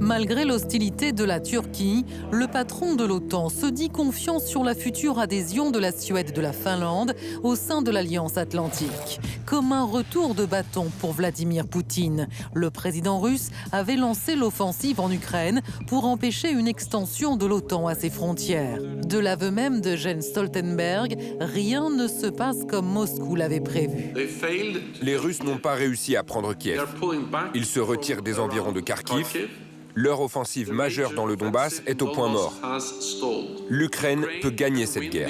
Malgré l'hostilité de la Turquie, le patron de l'OTAN se dit confiant sur la future adhésion de la Suède et de la Finlande au sein de l'Alliance Atlantique. Comme un retour de bâton pour Vladimir Poutine, le président russe avait lancé l'offensive offensive en Ukraine pour empêcher une extension de l'OTAN à ses frontières. De l'aveu même de Jens Stoltenberg, rien ne se passe comme Moscou l'avait prévu. Les Russes n'ont pas réussi à prendre Kiev. Ils se retirent des environs de Kharkiv. Leur offensive majeure dans le Donbass est au point mort. L'Ukraine peut gagner cette guerre.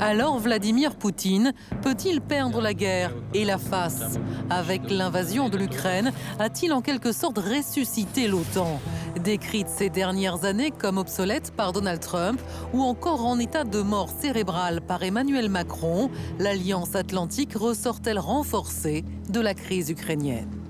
Alors Vladimir Poutine peut-il perdre la guerre et la face Avec l'invasion de l'Ukraine, a-t-il en quelque sorte ressuscité l'OTAN Décrite ces dernières années comme obsolète par Donald Trump ou encore en état de mort cérébrale par Emmanuel Macron, l'Alliance atlantique ressort-elle renforcée de la crise ukrainienne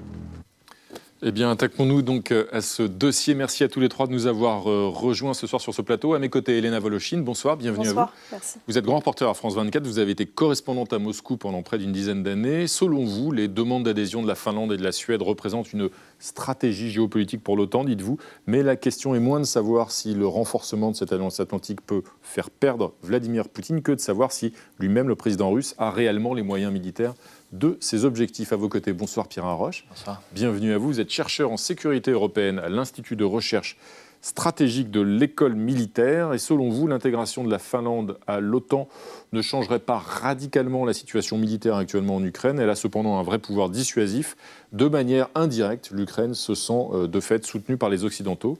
Eh bien, attaquons-nous donc euh, à ce dossier. Merci à tous les trois de nous avoir euh, rejoints ce soir sur ce plateau. À mes côtés, Elena Volochine. Bonsoir, bienvenue Bonsoir, à vous. Merci. Vous êtes grand reporter à France 24. Vous avez été correspondante à Moscou pendant près d'une dizaine d'années. Selon vous, les demandes d'adhésion de la Finlande et de la Suède représentent une stratégie géopolitique pour l'OTAN, dites-vous. Mais la question est moins de savoir si le renforcement de cette alliance atlantique peut faire perdre Vladimir Poutine que de savoir si lui-même, le président russe, a réellement les moyens militaires de ses objectifs. À vos côtés, bonsoir Pierre Roche. Bonsoir. Bienvenue à vous. Vous êtes chercheur en sécurité européenne à l'Institut de recherche stratégique de l'école militaire. Et selon vous, l'intégration de la Finlande à l'OTAN ne changerait pas radicalement la situation militaire actuellement en Ukraine? Elle a cependant un vrai pouvoir dissuasif. De manière indirecte, l'Ukraine se sent euh, de fait soutenue par les Occidentaux.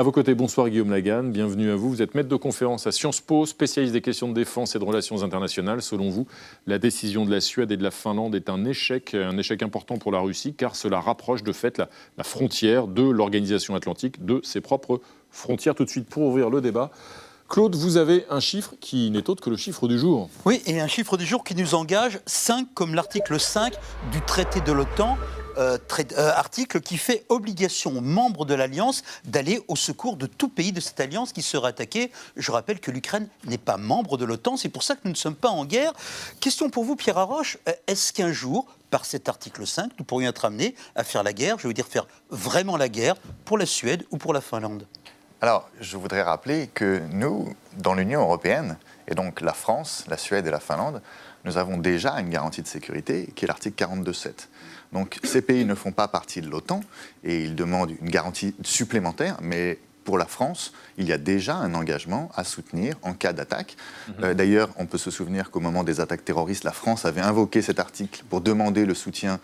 À vos côtés, bonsoir Guillaume Lagan, bienvenue à vous. Vous êtes maître de conférence à Sciences Po, spécialiste des questions de défense et de relations internationales. Selon vous, la décision de la Suède et de la Finlande est un échec, un échec important pour la Russie, car cela rapproche de fait la, la frontière de l'organisation atlantique de ses propres frontières. Tout de suite, pour ouvrir le débat, Claude, vous avez un chiffre qui n'est autre que le chiffre du jour. Oui, et un chiffre du jour qui nous engage 5 comme l'article 5 du traité de l'OTAN. Euh, euh, article qui fait obligation aux membres de l'Alliance d'aller au secours de tout pays de cette alliance qui serait attaqué. Je rappelle que l'Ukraine n'est pas membre de l'OTAN, c'est pour ça que nous ne sommes pas en guerre. Question pour vous, Pierre Arroche, euh, est-ce qu'un jour, par cet article 5, nous pourrions être amenés à faire la guerre, je veux dire faire vraiment la guerre, pour la Suède ou pour la Finlande? Alors, je voudrais rappeler que nous, dans l'Union européenne, et donc la France, la Suède et la Finlande, nous avons déjà une garantie de sécurité qui est l'article 42.7. Donc ces pays ne font pas partie de l'OTAN et ils demandent une garantie supplémentaire, mais pour la France, il y a déjà un engagement à soutenir en cas d'attaque. Mhm. Euh, d'ailleurs, on peut se souvenir qu'au moment des attaques terroristes, la France avait invoqué cet article pour demander le soutien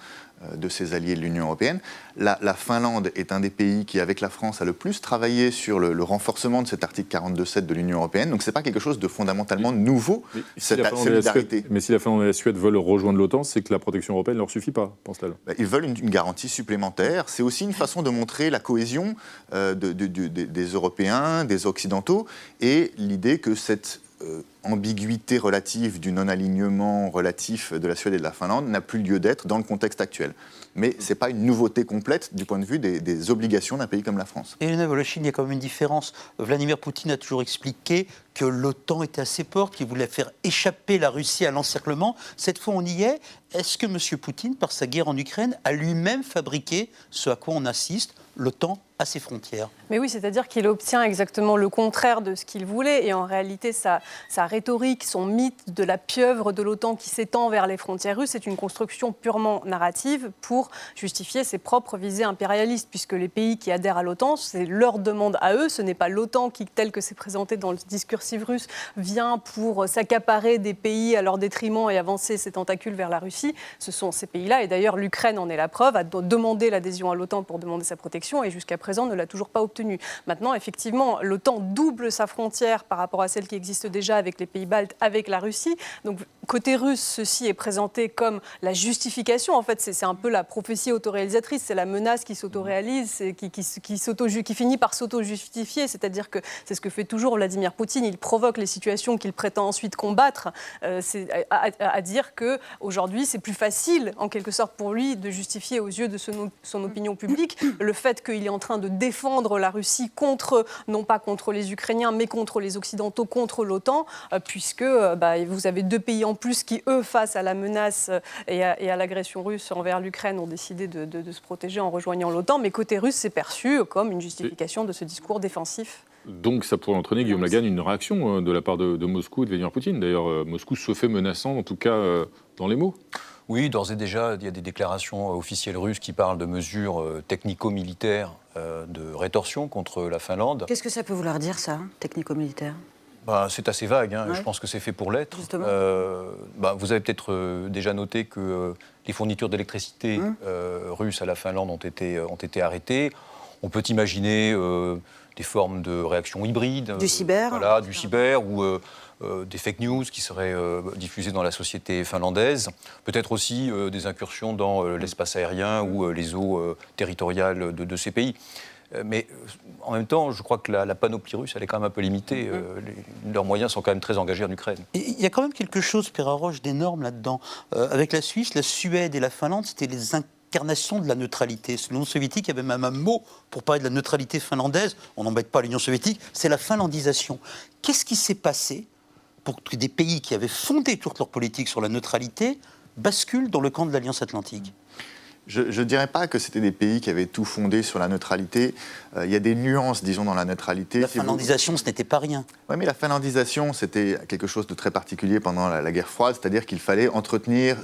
de ses alliés de l'Union européenne. La, Finlande est un des pays qui, avec la France, a le plus travaillé sur le, renforcement de cet article 42.7 de l'Union européenne. Donc ce n'est pas quelque chose de fondamentalement nouveau, mais cette si solidarité. mais si la Finlande et la Suède veulent rejoindre l'OTAN, c'est que la protection européenne ne leur suffit pas, pense-t-elle bah, Ils veulent une, garantie supplémentaire. C'est aussi une façon de montrer la cohésion euh, des Européens, des Occidentaux, et l'idée que cette euh, ambiguïté relative du non-alignement relatif de la Suède et de la Finlande n'a plus lieu d'être dans le contexte actuel. Mais ce n'est pas une nouveauté complète du point de vue des, obligations d'un pays comme la France. Et Voloshin, il y a quand même une différence. Vladimir Poutine a toujours expliqué que l'OTAN était à ses portes, qu'il voulait faire échapper la Russie à l'encerclement. Cette fois, on y est. Est-ce que M. Poutine, par sa guerre en Ukraine, a lui-même fabriqué ce à quoi on assiste l'OTAN à ses frontières. Mais oui, c'est-à-dire qu'il obtient exactement le contraire de ce qu'il voulait. Et en réalité, sa, sa, rhétorique, son mythe de la pieuvre de l'OTAN qui s'étend vers les frontières russes, c'est une construction purement narrative pour justifier ses propres visées impérialistes, puisque les pays qui adhèrent à l'OTAN, c'est leur demande à eux. Ce n'est pas l'OTAN qui, tel que c'est présenté dans le discursif russe, vient pour s'accaparer des pays à leur détriment et avancer ses tentacules vers la Russie. Ce sont ces pays-là. Et d'ailleurs, l'Ukraine en est la preuve, a demandé l'adhésion à l'OTAN pour demander sa protection. Et jusqu'à présent ne l'a toujours pas obtenu. Maintenant, effectivement, l'OTAN double sa frontière par rapport à celle qui existe déjà avec les pays baltes, avec la Russie. Donc, côté russe, ceci est présenté comme la justification. En fait, c'est un peu la prophétie autoréalisatrice, c'est la menace qui s'autoréalise, qui, qui, qui, finit par s'auto-justifier. C'est-à-dire que c'est ce que fait toujours Vladimir Poutine. Il provoque les situations qu'il prétend ensuite combattre. Euh, c'est à, dire que aujourd'hui, c'est plus facile, en quelque sorte, pour lui de justifier aux yeux de son opinion publique le fait qu'il est en train de défendre la Russie contre, non pas contre les Ukrainiens, mais contre les Occidentaux, contre l'OTAN, euh, puisque euh, bah, vous avez deux pays en plus qui, eux, face à la menace euh, et à, l'agression russe envers l'Ukraine, ont décidé de, se protéger en rejoignant l'OTAN. Mais côté russe, c'est perçu comme une justification de ce discours défensif. Donc ça pourrait entraîner, Guillaume Lagan, une réaction de la part de, Moscou et de Vladimir Poutine. D'ailleurs, Moscou se fait menaçant, en tout cas dans les mots. Oui, d'ores et déjà, il y a des déclarations officielles russes qui parlent de mesures technico-militaires euh, de rétorsion contre la Finlande. Qu'est-ce que ça peut vouloir dire, ça, technico-militaire? Bah, c'est assez vague, hein. je pense que c'est fait pour l'être. Euh, bah, vous avez peut-être euh, déjà noté que les fournitures d'électricité hum. russes à la Finlande ont été, ont été arrêtées. On peut imaginer des formes de réactions hybrides. Du cyber Voilà, du cyber ou euh, des fake news qui seraient euh, diffusées dans la société finlandaise, peut-être aussi euh, des incursions dans l'espace aérien ou les eaux territoriales de, ces pays. Mais en même temps, je crois que la, panoplie russe, elle est quand même un peu limitée. Mm-hmm. leurs moyens sont quand même très engagés en Ukraine. Il y a quand même quelque chose, Pierre Roche, d'énorme là-dedans. avec la Suisse, la Suède et la Finlande, c'était les l'incarnation de la neutralité. L'Union soviétique avait même un mot pour parler de la neutralité finlandaise. On n'embête pas l'Union soviétique, c'est la finlandisation. Qu'est-ce qui s'est passé pour que des pays qui avaient fondé toute leur politique sur la neutralité basculent dans le camp de l'Alliance atlantique je ne dirais pas que c'était des pays qui avaient tout fondé sur la neutralité. Euh, il y a des nuances, disons, dans la neutralité. La finlandisation, ce n'était pas rien. Oui, mais la finlandisation, c'était quelque chose de très particulier pendant la, guerre froide, c'est-à-dire qu'il fallait entretenir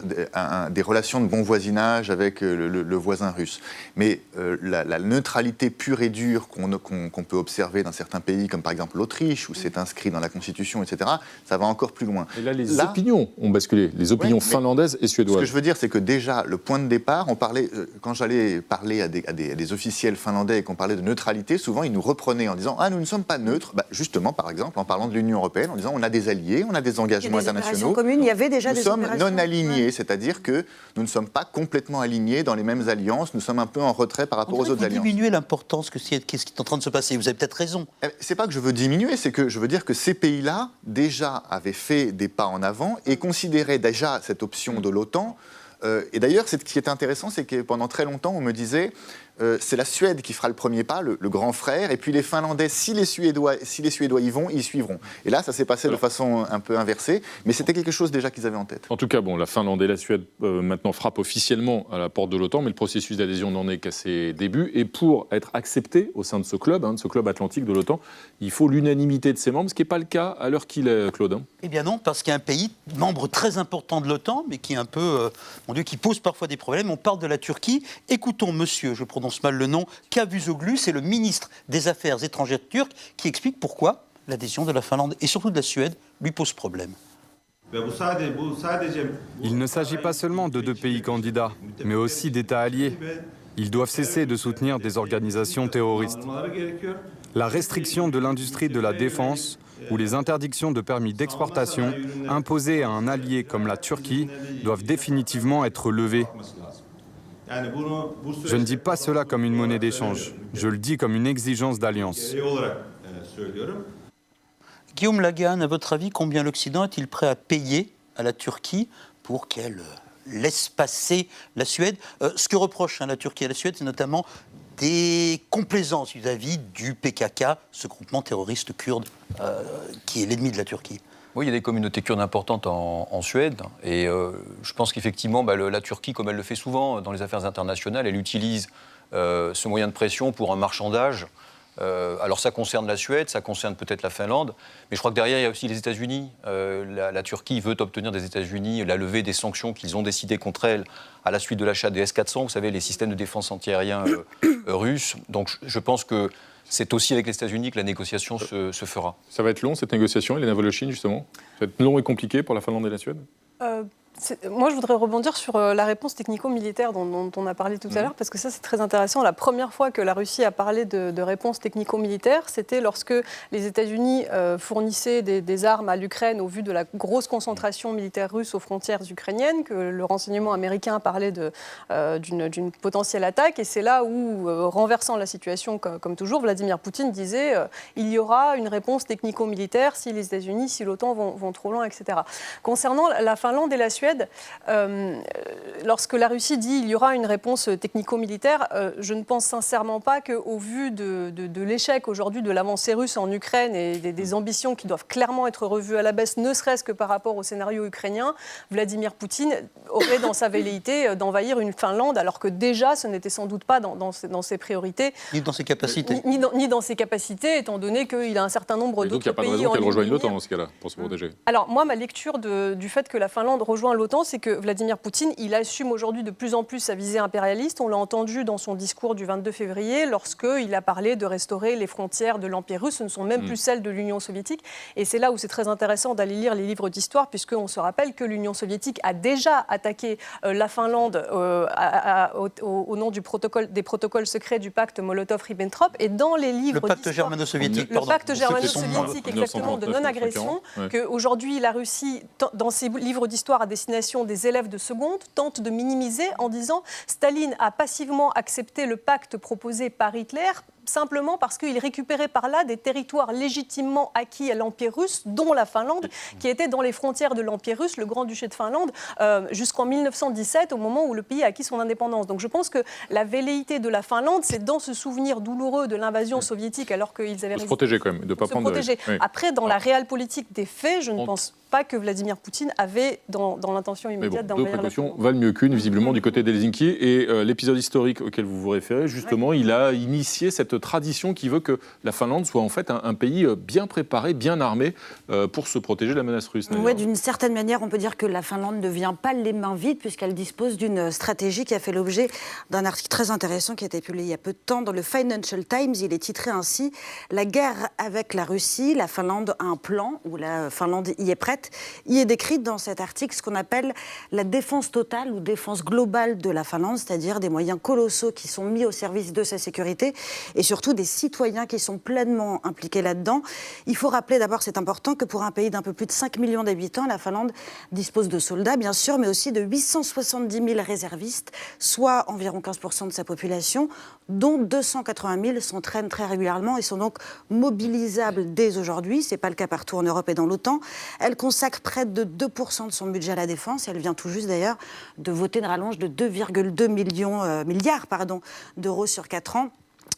des, relations de bon voisinage avec euh, le, voisin russe. Mais euh, la, neutralité pure et dure qu'on peut observer dans certains pays, comme par exemple l'Autriche, où c'est inscrit dans la Constitution, etc., ça va encore plus loin. Et là, les opinions ont basculé, les opinions finlandaises et suédoises. Ce que je veux dire, c'est que déjà, le point de départ, on parle euh, quand j'allais parler à des, officiels finlandais et qu'on parlait de neutralité, souvent ils nous reprenaient en disant Ah, nous ne sommes pas neutres. Bah, justement, par exemple, en parlant de l'Union européenne, en disant On a des alliés, on a des engagements il y a des internationaux. communes, il y avait déjà nous sommes non alignés, c'est-à-dire que nous ne sommes pas complètement alignés dans les mêmes alliances, nous sommes un peu en retrait par rapport aux autres alliances. diminuer l'importance que qu'est-ce qui est en train de se passer. Vous avez peut-être raison. Eh, c'est pas que je veux diminuer, c'est que je veux dire que ces pays-là déjà avaient fait des pas en avant et considéraient déjà cette option de l'OTAN et d'ailleurs, ce qui est intéressant, c'est que pendant très longtemps, on me disait euh, c'est la Suède qui fera le premier pas, le, grand frère, et puis les Finlandais, si les Suédois, si les Suédois y vont, ils suivront. Et là, ça s'est passé de façon un peu inversée, mais c'était quelque chose déjà qu'ils avaient en tête. En tout cas, bon, la Finlande et la Suède euh, maintenant frappent officiellement à la porte de l'OTAN, mais le processus d'adhésion n'en est qu'à ses débuts. Et pour être accepté au sein de ce club, hein, de ce club atlantique de l'OTAN, il faut l'unanimité de ses membres, ce qui n'est pas le cas à l'heure qu'il est, Claude. Hein. Eh bien non, parce qu'il y a un pays membre très important de l'OTAN, mais qui est un peu, euh, mon Dieu, qui pose parfois des problèmes. On parle de la Turquie. Écoutons, monsieur, je prononce mal le nom, Cavusoglu, c'est le ministre des Affaires étrangères turc, qui explique pourquoi l'adhésion de la Finlande et surtout de la Suède lui pose problème. Il ne s'agit pas seulement de deux pays candidats, mais aussi d'États alliés. Ils doivent cesser de soutenir des organisations terroristes. La restriction de l'industrie de la défense ou les interdictions de permis d'exportation imposées à un allié comme la Turquie doivent définitivement être levées. Je ne dis pas cela comme une monnaie d'échange, je le dis comme une exigence d'alliance. Guillaume Lagan, à votre avis, combien l'Occident est-il prêt à payer à la Turquie pour qu'elle euh, laisse passer la Suède? Euh, Ce que reproche hein, la Turquie à la Suède, c'est notamment des complaisances vis-à-vis du PKK, ce groupement terroriste kurde euh, qui est l'ennemi de la Turquie. Oui, il y a des communautés kurdes importantes en, Suède. Et euh, je pense qu'effectivement, bah, la Turquie, comme elle le fait souvent dans les affaires internationales, elle utilise euh, ce moyen de pression pour un marchandage. Euh, alors ça concerne la Suède, ça concerne peut-être la Finlande, mais je crois que derrière il y a aussi les États-Unis. La, Turquie veut obtenir des États-Unis la levée des sanctions qu'ils ont décidées contre elle à la suite de l'achat des S-400, vous savez, les systèmes de défense antiaérien russes. Donc je pense que c'est aussi avec les États-Unis que la négociation se, fera. Ça va être long cette négociation, Elena Voloshin justement? Ça va être long et compliqué pour la Finlande et la Suède? Euh, moi, je voudrais rebondir sur euh, la réponse technico-militaire dont, on a parlé tout à mhm. l'heure, parce que ça, c'est très intéressant. La première fois que la Russie a parlé de, réponse technico-militaire, c'était lorsque les États-Unis euh, fournissaient des, armes à l'Ukraine au vu de la grosse concentration militaire russe aux frontières ukrainiennes, que le renseignement américain parlait euh, d'une potentielle attaque. Et c'est là où, renversant la situation comme, toujours, Vladimir Poutine disait il y aura une réponse technico-militaire si les États-Unis, si l'OTAN vont, vont trop loin, etc. Concernant la Finlande et la Suède, euh, lorsque la Russie dit il y aura une réponse technico-militaire, euh, je ne pense sincèrement pas qu'au vu de, l'échec aujourd'hui de l'avancée russe en Ukraine et des, ambitions qui doivent clairement être revues à la baisse, ne serait-ce que par rapport au scénario ukrainien, Vladimir Poutine aurait dans sa velléité euh, d'envahir une Finlande, alors que déjà ce n'était sans doute pas dans, ses, priorités. Ni dans ses capacités. Ni, dans, ses capacités, étant donné qu'il a un certain nombre d'autres pays. Donc il n'y a pas de raison qu'elle rejoigne l'OTAN dans ce cas-là, pour se protéger. Alors moi, ma lecture du fait que la Finlande rejoint l'OTAN, c'est que Vladimir Poutine, il assume aujourd'hui de plus en plus sa visée impérialiste. On l'a entendu dans son discours du 22 février, lorsqu'il a parlé de restaurer les frontières de l'Empire russe. Ce ne sont même mm. plus celles de l'Union soviétique. Et c'est là où c'est très intéressant d'aller lire les livres d'histoire, puisqu'on se rappelle que l'Union soviétique a déjà attaqué euh, la Finlande euh, au, nom du protocole, des protocoles secrets du pacte Molotov-Ribbentrop. Et dans les livres. Le pacte germano-soviétique. Le pacte germano-soviétique, exactement, de non-agression, qu'aujourd'hui la Russie, dans ses livres d'histoire, a décidé destination des élèves de seconde tente de minimiser en disant Staline a passivement accepté le pacte proposé par Hitler simplement parce qu'il récupérait par là des territoires légitimement acquis à l'Empire russe, dont la Finlande, qui était dans les frontières de l'Empire russe, le Grand-Duché de Finlande, euh, jusqu'en 1917, au moment où le pays a acquis son indépendance. Donc je pense que la velléité de la Finlande, c'est dans ce souvenir douloureux de l'invasion soviétique, alors qu'ils avaient... se protéger quand même, de ne pas prendre... Protéger. Après, dans la réelle politique des faits, je ne pense pas que Vladimir Poutine avait dans, l'intention immédiate bon, d'envahir la Finlande. valent mieux qu'une, visiblement, du côté d'Helsinki. Et euh, l'épisode historique auquel vous vous référez, justement, il a initié cette tradition qui veut que la Finlande soit en fait un, pays euh, bien préparé, bien armé euh, pour se protéger de la menace russe. Oui, d'une certaine manière, on peut dire que la Finlande ne vient pas les mains vides puisqu'elle dispose d'une stratégie qui a fait l'objet d'un article très intéressant qui a été publié il y a peu de temps dans le Financial Times. Il est titré ainsi La guerre avec la Russie, la Finlande a un plan où la Finlande y est prête. Il est décrit dans cet article ce qu'on appelle la défense totale ou défense globale de la Finlande, c'est-à-dire des moyens colossaux qui sont mis au service de sa sécurité et surtout des citoyens qui sont pleinement impliqués là-dedans. Il faut rappeler d'abord, c'est important, que pour un pays d'un peu plus de 5 millions d'habitants, la Finlande dispose de soldats, bien sûr, mais aussi de 870 000 réservistes, soit environ 15% de sa population, dont 280 000 s'entraînent très régulièrement et sont donc mobilisables dès aujourd'hui. Ce n'est pas le cas partout en Europe et dans l'OTAN. Elle consacre près de 2% de son budget à la défense. Elle vient tout juste d'ailleurs de voter une rallonge de 2,2 millions, euh, milliards d'euros sur 4 ans.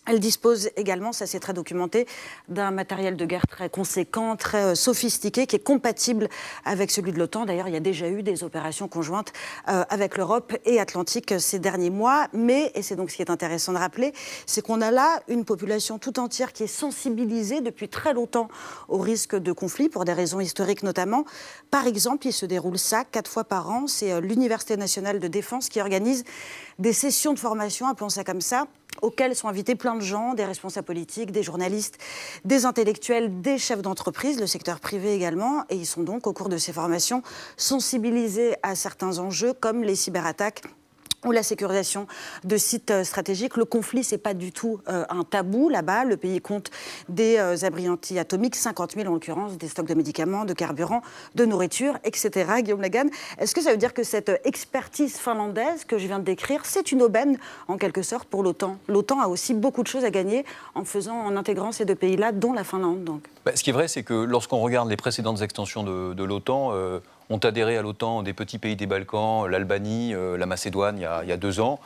Elle dispose également, ça c'est très documenté, d'un matériel de guerre très conséquent, très euh, sophistiqué, qui est compatible avec celui de l'OTAN. D'ailleurs, il y a déjà eu des opérations conjointes euh, avec l'Europe et Atlantique ces derniers mois. Mais, et c'est donc ce qui est intéressant de rappeler, c'est qu'on a là une population tout entière qui est sensibilisée depuis très longtemps au risque de conflit, pour des raisons historiques notamment. Par exemple, il se déroule ça quatre fois par an. C'est euh, l'Université nationale de défense qui organise des sessions de formation, appelons ça comme ça, auxquelles sont invités plein de gens, des responsables politiques, des journalistes, des intellectuels, des chefs d'entreprise, le secteur privé également. Et ils sont donc, au cours de ces formations, sensibilisés à certains enjeux comme les cyberattaques ou la sécurisation de sites euh, stratégiques. Le conflit, c'est pas du tout euh, un tabou là-bas. Le pays compte des euh, abris anti-atomiques, 50 000 en l'occurrence, des stocks de médicaments, de carburant, de nourriture, etc. Guillaume Lagan, est-ce que ça veut dire que cette expertise finlandaise que je viens de décrire, c'est une aubaine en quelque sorte pour l'OTAN? L'OTAN a aussi beaucoup de choses à gagner en faisant, en intégrant ces deux pays-là, dont la Finlande. Donc. Bah, ce qui est vrai, c'est que lorsqu'on regarde les précédentes extensions de l'OTAN, ont adhéré à l'OTAN des petits pays des Balkans, l'Albanie, euh, la Macédoine, il y, a, deux ans.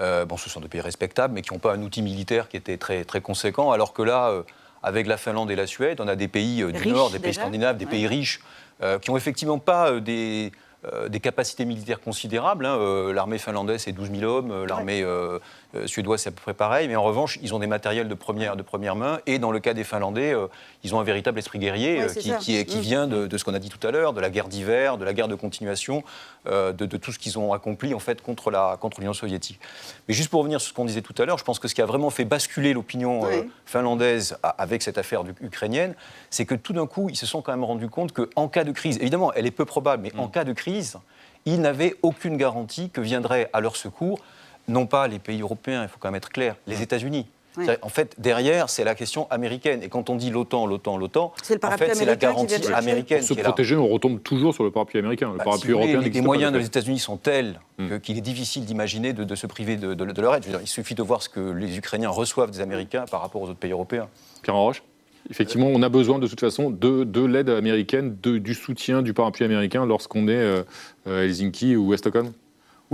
Euh, bon, ce sont des pays respectables, mais qui n'ont pas un outil militaire qui était très, très conséquent, alors que là, euh, avec la Finlande et la Suède, on a des pays du Nord, des pays scandinaves, des pays riches, qui n'ont effectivement pas des, des capacités militaires considérables. Hein. L'armée finlandaise, c'est 12 000 hommes, l'armée euh, suédois, c'est à peu près pareil, mais en revanche, ils ont des matériels de première, de première main, et dans le cas des Finlandais, euh, ils ont un véritable esprit guerrier euh, qui, qui, qui, mm. vient de, ce qu'on a dit tout à l'heure, de la guerre d'hiver, de la guerre de continuation, de, tout ce qu'ils ont accompli en fait contre la contre l'Union soviétique. Mais juste pour revenir sur ce qu'on disait tout à l'heure, je pense que ce qui a vraiment fait basculer l'opinion finlandaise avec cette affaire ukrainienne, c'est que tout d'un coup, ils se sont quand même rendus compte qu'en cas de crise, évidemment, elle est peu probable, mais en mm. cas de crise, ils n'avaient aucune garantie que viendrait à leur secours non pas les pays européens, il faut quand même être clair, les États-Unis. En fait, derrière, c'est la question américaine. Et quand on dit l'OTAN, l'OTAN, l'OTAN, en fait, c'est la garantie américaine. Pour se protéger, on retombe toujours sur le parapluie américain. Le bah, parapluie européen les, moyens des États-Unis sont tels hmm. qu'il est difficile d'imaginer de, se priver de, leur aide. il suffit de voir ce que les Ukrainiens reçoivent des Américains par rapport aux autres pays européens. Pierre Roche Effectivement, on a besoin de toute façon de, l'aide américaine, du soutien du parapluie américain lorsqu'on est euh, à Helsinki ou à Stockholm?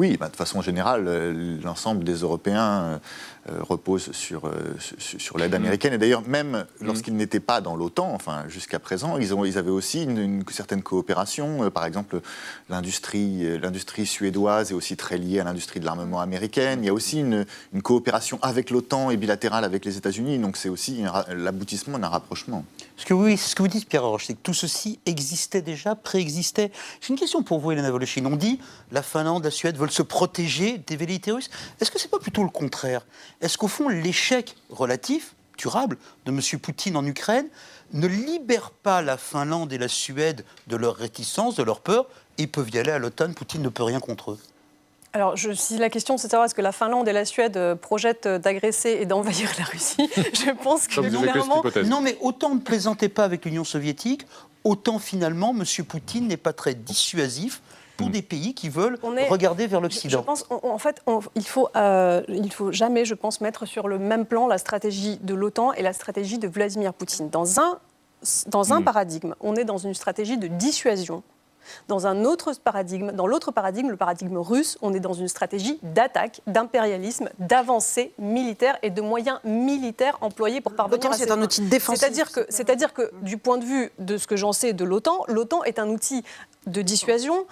Oui, bah, de façon générale, euh, l'ensemble des Européens euh, repose sur, euh, sur, l'aide américaine. Et d'ailleurs, même mm. lorsqu'ils n'étaient pas dans l'OTAN, enfin jusqu'à présent, ils, ont, ils avaient aussi une, certaine coopération. Euh, par exemple, l'industrie, l'industrie suédoise est aussi très liée à l'industrie de l'armement américaine. Il y a aussi une, une coopération avec l'OTAN et bilatérale avec les États-Unis. Donc c'est aussi l'aboutissement d'un rapprochement. Ce que, oui, ce que vous dites, Pierre Roche, c'est que tout ceci existait déjà, préexistait. J'ai une question pour vous, Elena Voloshin. On dit la Finlande, la Suède veulent se protéger des velléités russes. Est-ce que c'est pas plutôt le contraire? Est-ce qu'au fond, l'échec relatif, durable, de M. Poutine en Ukraine ne libère pas la Finlande et la Suède de leur réticence, de leur peur, et peuvent y aller à l'OTAN Poutine ne peut rien contre eux? Alors, je, si la question c'est de savoir est-ce que la Finlande et la Suède euh, projettent euh, d'agresser et d'envahir la Russie, je pense que clairement... Non, mais autant ne plaisantez pas avec l'Union soviétique, autant finalement, M. Poutine n'est pas très dissuasif pour des pays qui veulent regarder vers l'Occident Je pense, en fait, il faut, euh, il faut jamais, je pense, mettre sur le même plan la stratégie de l'OTAN et la stratégie de Vladimir Poutine. Dans un, dans un hmm. paradigme, on est dans une stratégie de dissuasion dans un autre paradigme, dans l'autre paradigme, le paradigme russe, on est dans une stratégie d'attaque, d'impérialisme, d'avancée militaire et de moyens militaires employés pour parvenir à c'est un outil défensif. C'est-à-dire que, c'est-à-dire que du point de vue de ce que j'en sais de l'OTAN, l'OTAN est un outil de dissuasion,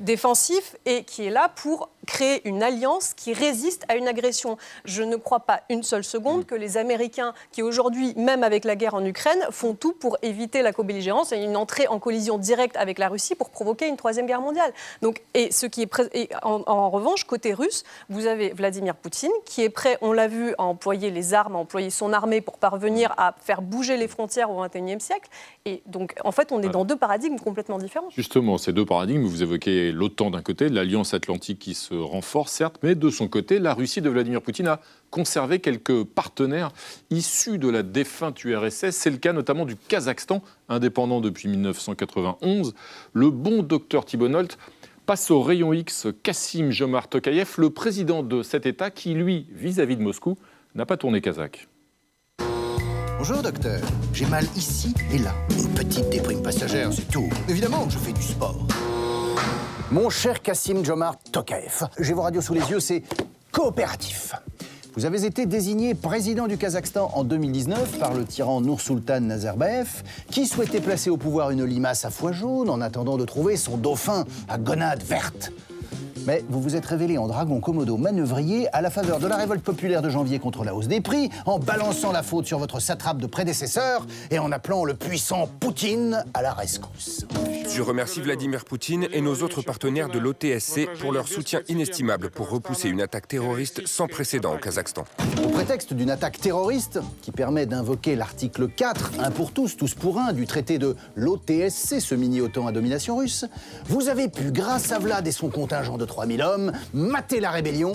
défensif, et qui est là pour créer une alliance qui résiste à une agression. Je ne crois pas une seule seconde que les Américains, qui aujourd'hui, même avec la guerre en Ukraine, font tout pour éviter la co-belligérance et une entrée en collision directe avec la Russie pour provoquer une troisième guerre mondiale. Donc, et ce qui est en, revanche, côté russe, vous avez Vladimir Poutine qui est prêt, on l'a vu, à employer les armes, à employer son armée pour parvenir à faire bouger les frontières au XXIe siècle. Et donc, en fait, on est dans deux paradigmes complètement différents. Justement, ces deux paradigmes, vous évoquez l'OTAN d'un côté, l'Alliance atlantique qui se renforce, certes, mais de son côté, la Russie de Vladimir Poutine a conservé quelques partenaires issus de la défunte URSS. C'est le cas notamment du Kazakhstan, indépendant depuis 1991. Le bon docteur Thibonolt passe au rayon X Kassim Jomar Tokayev, le président de cet État qui, lui, vis-à-vis de Moscou, n'a pas tourné kazakh. Bonjour docteur, j'ai mal ici et là. Une petite déprime passagère, c'est tout. Évidemment, je fais du sport. Mon cher Kassim Jomar Tokaev, j'ai vos radios sous les yeux, c'est coopératif. Vous avez été désigné président du Kazakhstan en 2019 par le tyran Noursultan Nazarbayev, qui souhaitait placer au pouvoir une limace à foie jaune en attendant de trouver son dauphin à gonade verte. Mais vous vous êtes révélé en dragon commodo manœuvrier à la faveur de la révolte populaire de janvier contre la hausse des prix, en balançant la faute sur votre satrape de prédécesseur et en appelant le puissant Poutine à la rescousse. Je remercie Vladimir Poutine et nos autres partenaires de l'OTSC pour leur soutien inestimable pour repousser une attaque terroriste sans précédent au Kazakhstan. Au prétexte d'une attaque terroriste qui permet d'invoquer l'article 4, un pour tous, tous pour un, du traité de l'OTSC, ce mini-OTAN à domination russe, vous avez pu, grâce à Vlad et son contingent de 3000 hommes, mater la rébellion,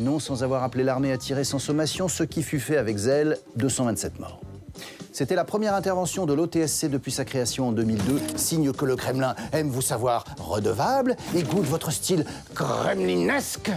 non sans avoir appelé l'armée à tirer sans sommation, ce qui fut fait avec zèle, 227 morts. C'était la première intervention de l'OTSC depuis sa création en 2002, signe que le Kremlin aime vous savoir redevable et goûte votre style kremlinesque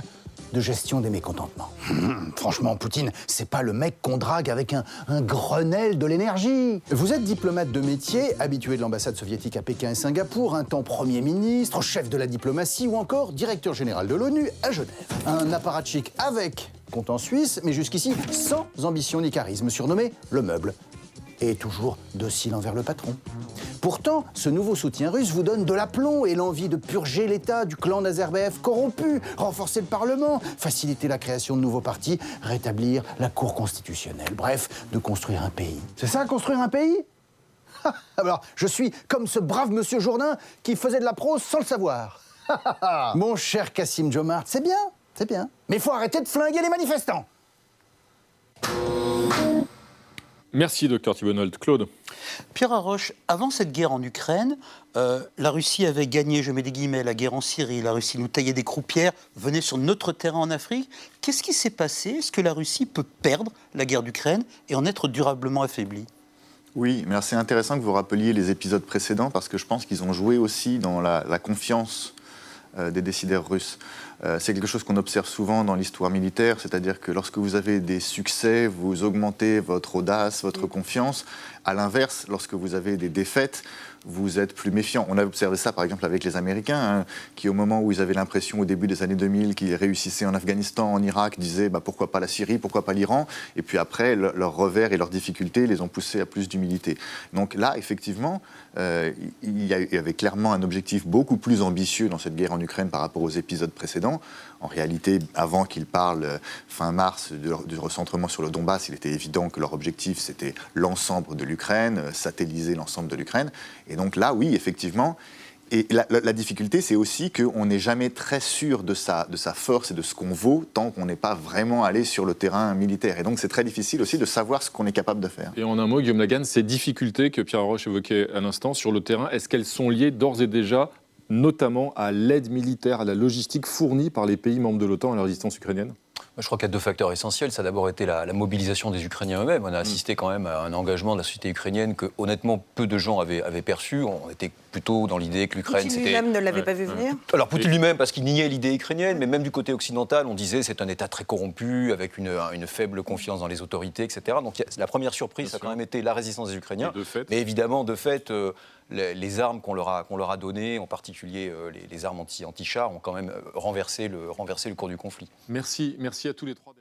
de gestion des mécontentements. Hum, franchement, Poutine, c'est pas le mec qu'on drague avec un, un Grenelle de l'énergie. Vous êtes diplomate de métier, habitué de l'ambassade soviétique à Pékin et Singapour, un temps Premier ministre, chef de la diplomatie ou encore directeur général de l'ONU à Genève. Un apparatchik avec compte en Suisse, mais jusqu'ici sans ambition ni charisme, surnommé le meuble et toujours docile envers le patron. Pourtant, ce nouveau soutien russe vous donne de l'aplomb et l'envie de purger l'État du clan Nazarbayev corrompu, renforcer le Parlement, faciliter la création de nouveaux partis, rétablir la Cour constitutionnelle, bref, de construire un pays. C'est ça, construire un pays? Alors, je suis comme ce brave monsieur Jourdain qui faisait de la prose sans le savoir. Mon cher Kassim Jomart, c'est bien, c'est bien. Mais il faut arrêter de flinguer les manifestants. Merci, docteur Thibonold. Claude Pierre Arroche, avant cette guerre en Ukraine, euh, la Russie avait gagné, je mets des guillemets, la guerre en Syrie. La Russie nous taillait des croupières, venait sur notre terrain en Afrique. Qu'est-ce qui s'est passé? Est-ce que la Russie peut perdre la guerre d'Ukraine et en être durablement affaiblie? Oui, mais c'est intéressant que vous rappeliez les épisodes précédents parce que je pense qu'ils ont joué aussi dans la, confiance euh, des décideurs russes. Euh, c'est quelque chose qu'on observe souvent dans l'histoire militaire, c'est-à-dire que lorsque vous avez des succès, vous augmentez votre audace, votre mm. confiance. À l'inverse, lorsque vous avez des défaites, vous êtes plus méfiant. On a observé ça par exemple avec les Américains, hein, qui au moment où ils avaient l'impression au début des années 2000 qu'ils réussissaient en Afghanistan, en Irak, disaient bah, pourquoi pas la Syrie, pourquoi pas l'Iran, et puis après leurs revers et leurs difficultés les ont poussés à plus d'humilité. Donc là, effectivement, euh, il y avait clairement un objectif beaucoup plus ambitieux dans cette guerre en Ukraine par rapport aux épisodes précédents. En réalité, avant qu'ils parlent euh, fin mars du, recentrement sur le Donbass, il était évident que leur objectif c'était l'ensemble de l'Ukraine, euh, satelliser l'ensemble de l'Ukraine. Et donc là, oui, effectivement, et la, difficulté, c'est aussi qu'on n'est jamais très sûr de sa, de sa force et de ce qu'on vaut tant qu'on n'est pas vraiment allé sur le terrain militaire. Et donc, c'est très difficile aussi de savoir ce qu'on est capable de faire. Et en un mot, Guillaume Lagan, ces difficultés que Pierre Roche évoquait à l'instant sur le terrain, est-ce qu'elles sont liées d'ores et déjà notamment à l'aide militaire, à la logistique fournie par les pays membres de l'OTAN à la résistance ukrainienne je crois qu'il y a deux facteurs essentiels. Ça a d'abord été la, mobilisation des Ukrainiens eux-mêmes. On a mm. assisté quand même à un engagement de la société ukrainienne que, honnêtement, peu de gens avaient, avaient perçu. On était plutôt dans l'idée que l'Ukraine, c'était... lui-même ne l'avait pas vu venir Alors, Poutine lui-même, parce qu'il niait l'idée ukrainienne, mais même du côté occidental, on disait c'est un État très corrompu, avec une, une, faible confiance dans les autorités, etc. Donc, la première surprise, ça a quand même été la résistance des Ukrainiens. Mais évidemment, de fait... Euh, les, armes qu'on leur, a, données, en particulier euh, les, armes anti-chars, ont quand même euh, renversé le, renversé le cours du conflit. Merci, merci à tous les trois.